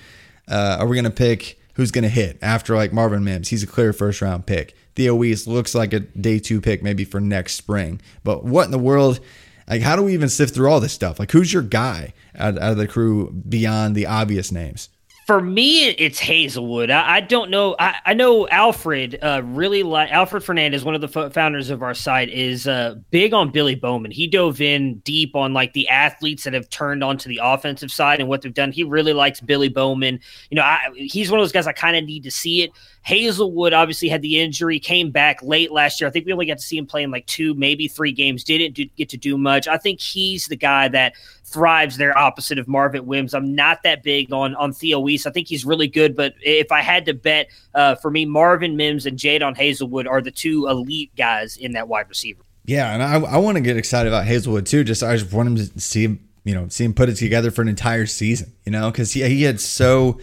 uh, are we gonna pick? Who's going to hit after like Marvin Mims. He's a clear first round pick. Theo Wease looks like a day two pick maybe for next spring. But what in the world? Like, how do we even sift through all this stuff? Like, who's your guy out, out of the crew beyond the obvious names? For me, it's Haselwood. I, I don't know. I, I know Alfred uh, really like Alfred Fernandez, one of the founders of our site, is uh, big on Billy Bowman. He dove in deep on like the athletes that have turned onto the offensive side and what they've done. He really likes Billy Bowman. You know, I, he's one of those guys I kind of need to see it. Haselwood obviously had the injury, came back late last year. I think we only got to see him play in like two, maybe three games. Didn't do, get to do much. I think he's the guy that thrives there opposite of Marvin Wims. I'm not that big on on Theo Wease. I think he's really good, but if I had to bet, uh, for me, Marvin Mims and Jadon Haselwood are the two elite guys in that wide receiver. Yeah, and I, I want to get excited about Haselwood too. Just I just want him to see him, you know, see him put it together for an entire season. You know, because he he had so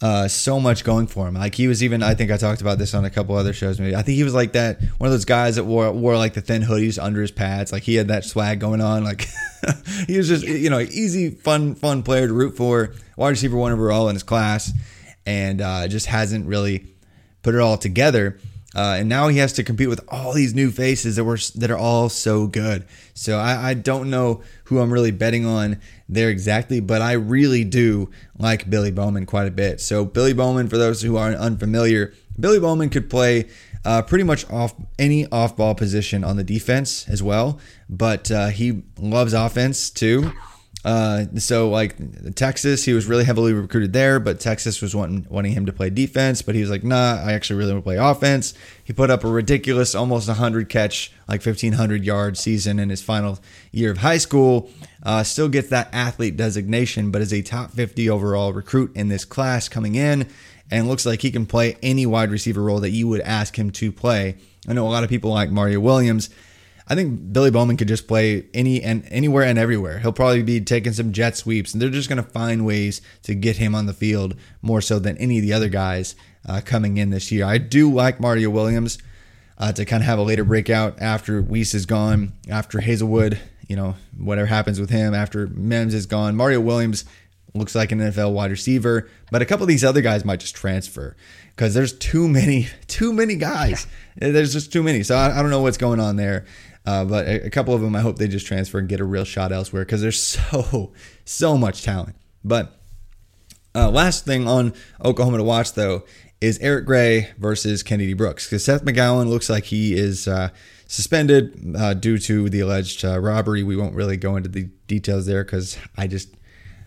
uh, so much going for him. Like he was even, I think I talked about this on a couple other shows. Maybe I think he was like that one of those guys that wore wore like the thin hoodies under his pads. Like he had that swag going on. Like (laughs) he was just you know easy, fun, fun player to root for. Wide receiver one overall in his class, and uh, just hasn't really put it all together. Uh, and now he has to compete with all these new faces that were that are all so good. So I, I, don't know who I'm really betting on there exactly, but I really do like Billy Bowman quite a bit. So Billy Bowman, for those who aren't unfamiliar, Billy Bowman could play uh, pretty much off any off-ball position on the defense as well, but uh, he loves offense too. Uh, so like Texas, he was really heavily recruited there, but Texas was wanting wanting him to play defense, but he was like, nah, I actually really want to play offense. He put up a ridiculous, almost 100 catch, like 1500 yard season in his final year of high school. Uh, still gets that athlete designation, but is a top 50 overall recruit in this class coming in, and looks like he can play any wide receiver role that you would ask him to play. I know a lot of people like Mario Williams I think Billy Bowman could just play any and anywhere and everywhere. He'll probably be taking some jet sweeps, and they're just going to find ways to get him on the field more so than any of the other guys uh, coming in this year. I do like Mario Williams uh, to kind of have a later breakout after Wease is gone, after Haselwood, you know, whatever happens with him, after Mims is gone. Mario Williams looks like an NFL wide receiver, but a couple of these other guys might just transfer because there's too many, (laughs) too many guys. There's just too many. So I, I don't know what's going on there. Uh, but a, a, couple of them, I hope they just transfer and get a real shot elsewhere because there's (laughs) so, so much talent. But Uh, last thing on Oklahoma to watch though is Eric Gray versus Kennedy Brooks because Seth McGowan looks like he is uh, suspended uh, due to the alleged uh, robbery. We won't really go into the details there because I just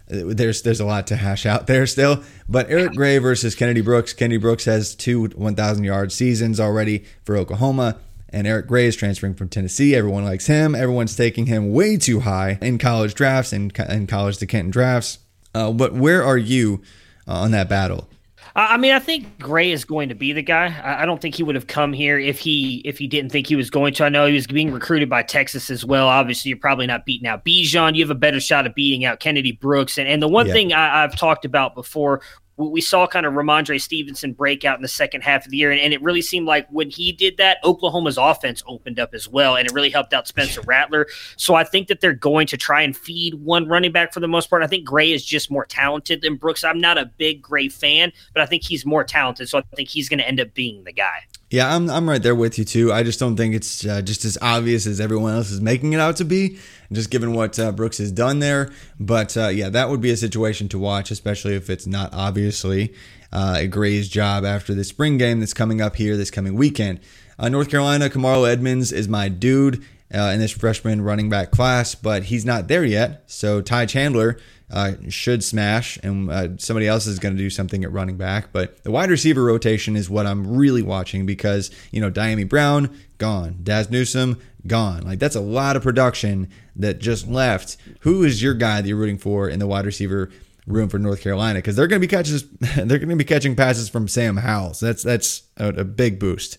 there's there's a lot to hash out there still. But Eric Gray versus Kennedy Brooks. Kennedy Brooks has two 1,000 yard seasons already for Oklahoma. And Eric Gray is transferring from Tennessee. Everyone likes him. Everyone's taking him way too high in college drafts and in college to Canton drafts. Uh, but where are you uh, on that battle? I mean, I think Gray is going to be the guy. I don't think he would have come here if he if he didn't think he was going to. I know he was being recruited by Texas as well. Obviously, you're probably not beating out Bijan. You have a better shot of beating out Kennedy Brooks. And and the one yeah. thing I, I've talked about before we saw kind of Rhamondre Stevenson break out in the second half of the year, and, and, it really seemed like when he did that, Oklahoma's offense opened up as well, and it really helped out Spencer Rattler. So I think that they're going to try and feed one running back for the most part. I think Gray is just more talented than Brooks. I'm not a big Gray fan, but I think he's more talented, so I think he's going to end up being the guy. Yeah, I'm I'm right there with you too. I just don't think it's uh, just as obvious as everyone else is making it out to be, just given what uh, Brooks has done there. But uh, yeah, that would be a situation to watch, especially if it's not obviously uh, a Gray's job after the spring game that's coming up here this coming weekend. Uh, North Carolina, Kamarro Edmonds is my dude uh, in this freshman running back class, but he's not there yet. So Ty Chandler uh, should smash, and uh, somebody else is going to do something at running back. But the wide receiver rotation is what I'm really watching because, you know, Dyami Brown, gone. Dazz Newsome, gone. Like, that's a lot of production that just left. Who is your guy that you're rooting for in the wide receiver room for North Carolina? Because they're going to be catches, (laughs) they're going to be catching passes from Sam Howell. So that's, that's a, a big boost.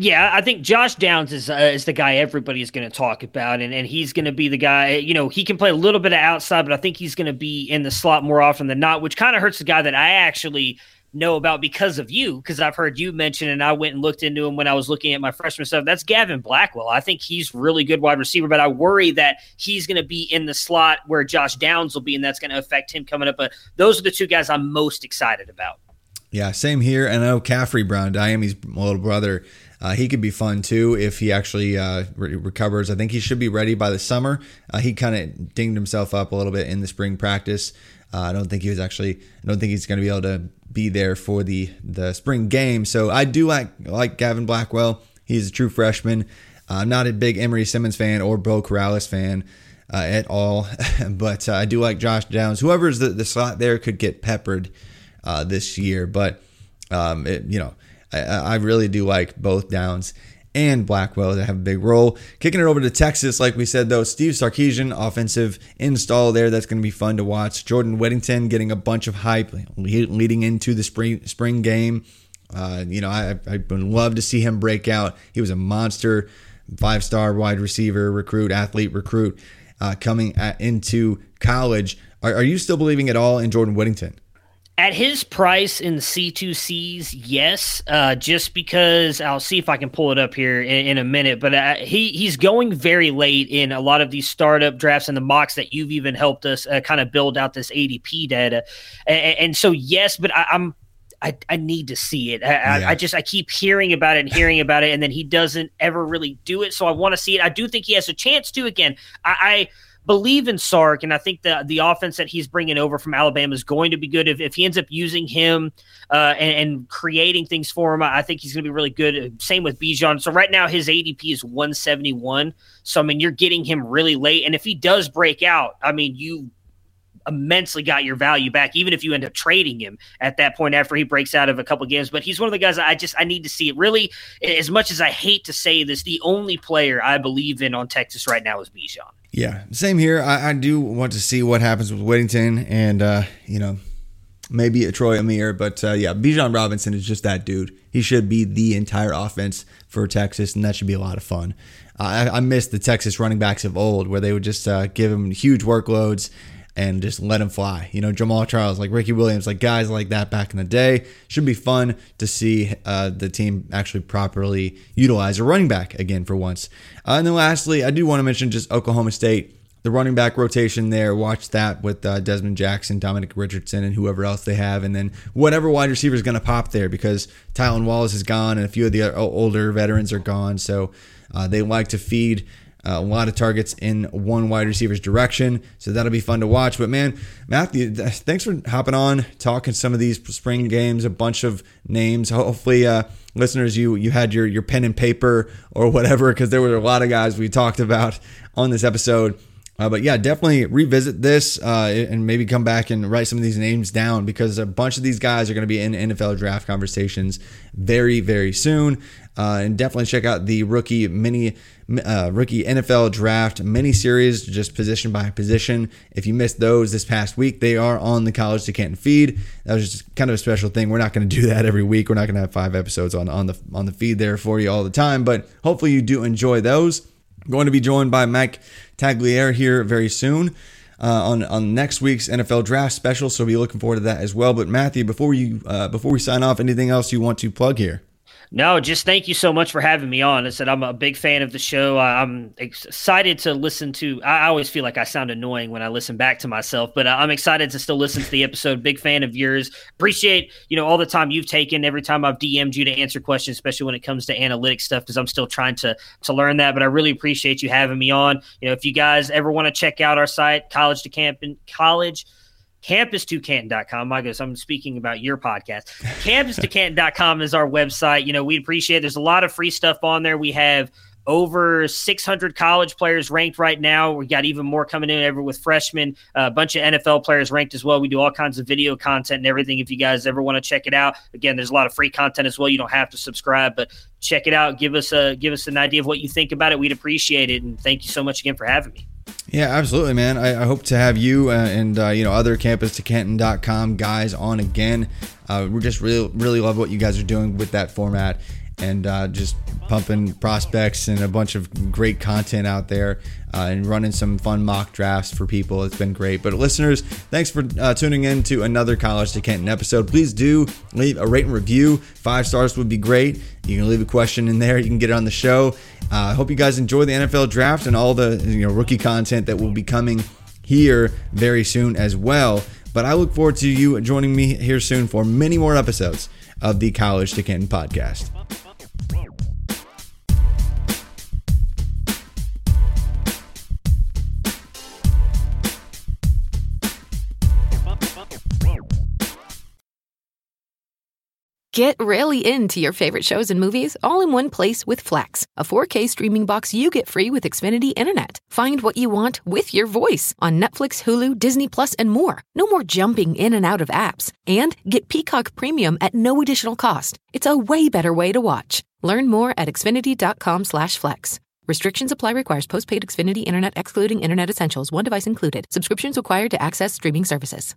Yeah, I think Josh Downs is uh, is the guy everybody is going to talk about, and, and he's going to be the guy. You know, he can play a little bit of outside, but I think he's going to be in the slot more often than not, which kind of hurts the guy that I actually know about because of you, because I've heard you mention, and I went and looked into him when I was looking at my freshman stuff. That's Gavin Blackwell. I think he's really good wide receiver, but I worry that he's going to be in the slot where Josh Downs will be, and that's going to affect him coming up. But those are the two guys I'm most excited about. Yeah, same here. And know Khafre Brown, Dyami's little brother. Uh, he could be fun too if he actually uh, re- recovers. I think he should be ready by the summer. Uh, he kind of dinged himself up a little bit in the spring practice. Uh, I don't think he was actually. I don't think he's going to be able to be there for the the spring game. So I do like like Gavin Blackwell. He's a true freshman. I'm not a big Emery Simmons fan or Beau Corrales fan. Uh, at all, (laughs) but uh, I do like Josh Downs. Whoever's the, the slot there could get peppered this year, but um, it, you know, I, I really do like both Downs and Blackwell to have a big role. Kicking it over to Texas, like we said, though, Steve Sarkisian, offensive install there. That's going to be fun to watch. Jordan Whittington getting a bunch of hype leading into the spring spring game. Uh, you know, I, I would love to see him break out. He was a monster, five star wide receiver, recruit, athlete, recruit uh, coming at, into college. Are, are you still believing at all in Jordan Whittington? At his price in C2Cs, yes, uh, just because I'll see if I can pull it up here in, in a minute. But uh, he he's going very late in a lot of these startup drafts and the mocks that you've even helped us uh, kind of build out this ADP data. And, and so, yes, but I, am I, I need to see it. I, yeah. I, just I keep hearing about it and hearing about it, and then he doesn't ever really do it. So I want to see it. I do think he has a chance to. Again, I, I believe in Sark, and I think the the offense that he's bringing over from Alabama is going to be good. If, if he ends up using him uh, and, and, creating things for him, I think he's going to be really good. Same with Bijan. So right now his ADP is 171. So I mean, you're getting him really late, and if he does break out, I mean, you immensely got your value back, even if you end up trading him at that point after he breaks out of a couple games. But he's one of the guys I just I need to see it. Really, as much as I hate to say this, the only player I believe in on Texas right now is Bijan. Yeah, same here. I, I, do want to see what happens with Whittington and, uh, you know, maybe a Troy Omeire. But uh, yeah, Bijan Robinson is just that dude. He should be the entire offense for Texas, and that should be a lot of fun. I, I miss the Texas running backs of old where they would just uh, give him huge workloads and just let him fly. You know, Jamaal Charles, like Ricky Williams, like guys like that back in the day. Should be fun to see uh, the team actually properly utilize a running back again for once. Uh, and then lastly, I do want to mention just Oklahoma State. The running back rotation there, watch that with uh, Dezmon Jackson, Dominic Richardson, and whoever else they have. And then whatever wide receiver is going to pop there because Tylan Wallace is gone and a few of the older veterans are gone. So uh, they like to feed a lot of targets in one wide receiver's direction, so that'll be fun to watch. But man, Matthew, thanks for hopping on, talking some of these spring games, a bunch of names. Hopefully, uh, listeners, you you had your your pen and paper or whatever, because there were a lot of guys we talked about on this episode. Uh, but yeah, definitely revisit this uh, and maybe come back and write some of these names down because a bunch of these guys are going to be in NFL draft conversations very, very soon. Uh, and definitely check out the rookie mini, uh, rookie NFL draft mini series, just position by position. If you missed those this past week, they are on the College to Canton feed. That was just kind of a special thing. We're not going to do that every week. We're not going to have five episodes on on the on the feed there for you all the time. But hopefully you do enjoy those. I'm going to be joined by Mike Tagliere here very soon. Uh, on on next week's NFL draft special, so be looking forward to that as well. But Matthew, before you uh, before we sign off, anything else you want to plug here? No, just thank you so much for having me on. I said I'm a big fan of the show. I'm excited to listen to. I always feel like I sound annoying when I listen back to myself, but uh, I'm excited to still listen to the episode. Big fan of yours. Appreciate you know all the time you've taken. Every time I've DM'd you to answer questions, especially when it comes to analytics stuff, because I'm still trying to to learn that. But I really appreciate you having me on. You know, if you guys ever want to check out our site, College to Camp in College campus2canton.com. I guess I'm speaking about your podcast. campus2canton.com is our website. You know, we appreciate it. There's a lot of free stuff on there. We have over 600 college players ranked right now. We got even more coming in ever with freshmen, a bunch of NFL players ranked as well. We do all kinds of video content and everything. If you guys ever want to check it out, again, there's a lot of free content as well. You don't have to subscribe, but check it out. Give us a give us an idea of what you think about it. We'd appreciate it. And thank you so much again for having me. Yeah, absolutely, man. I, I hope to have you uh, and uh, you know other campus to canton.com guys on again. Uh, we just really really love what you guys are doing with that format and uh, just pumping prospects and a bunch of great content out there uh, and running some fun mock drafts for people. It's been great. But listeners, thanks for uh, tuning in to another College to Canton episode. Please do leave a rate and review. Five stars would be great. You can leave a question in there. You can get it on the show. I hope you guys enjoy the NFL draft and all the you know rookie content that will be coming here very soon as well. But I look forward to you joining me here soon for many more episodes of the College to Canton podcast. Get really into your favorite shows and movies all in one place with Flex, a 4K streaming box you get free with Xfinity Internet. Find what you want with your voice on Netflix, Hulu, Disney Plus, and more. No more jumping in and out of apps. And get Peacock Premium at no additional cost. It's a way better way to watch. Learn more at xfinity.com/flex. Restrictions apply. Requires postpaid Xfinity Internet, excluding Internet Essentials. One device included. Subscriptions required to access streaming services.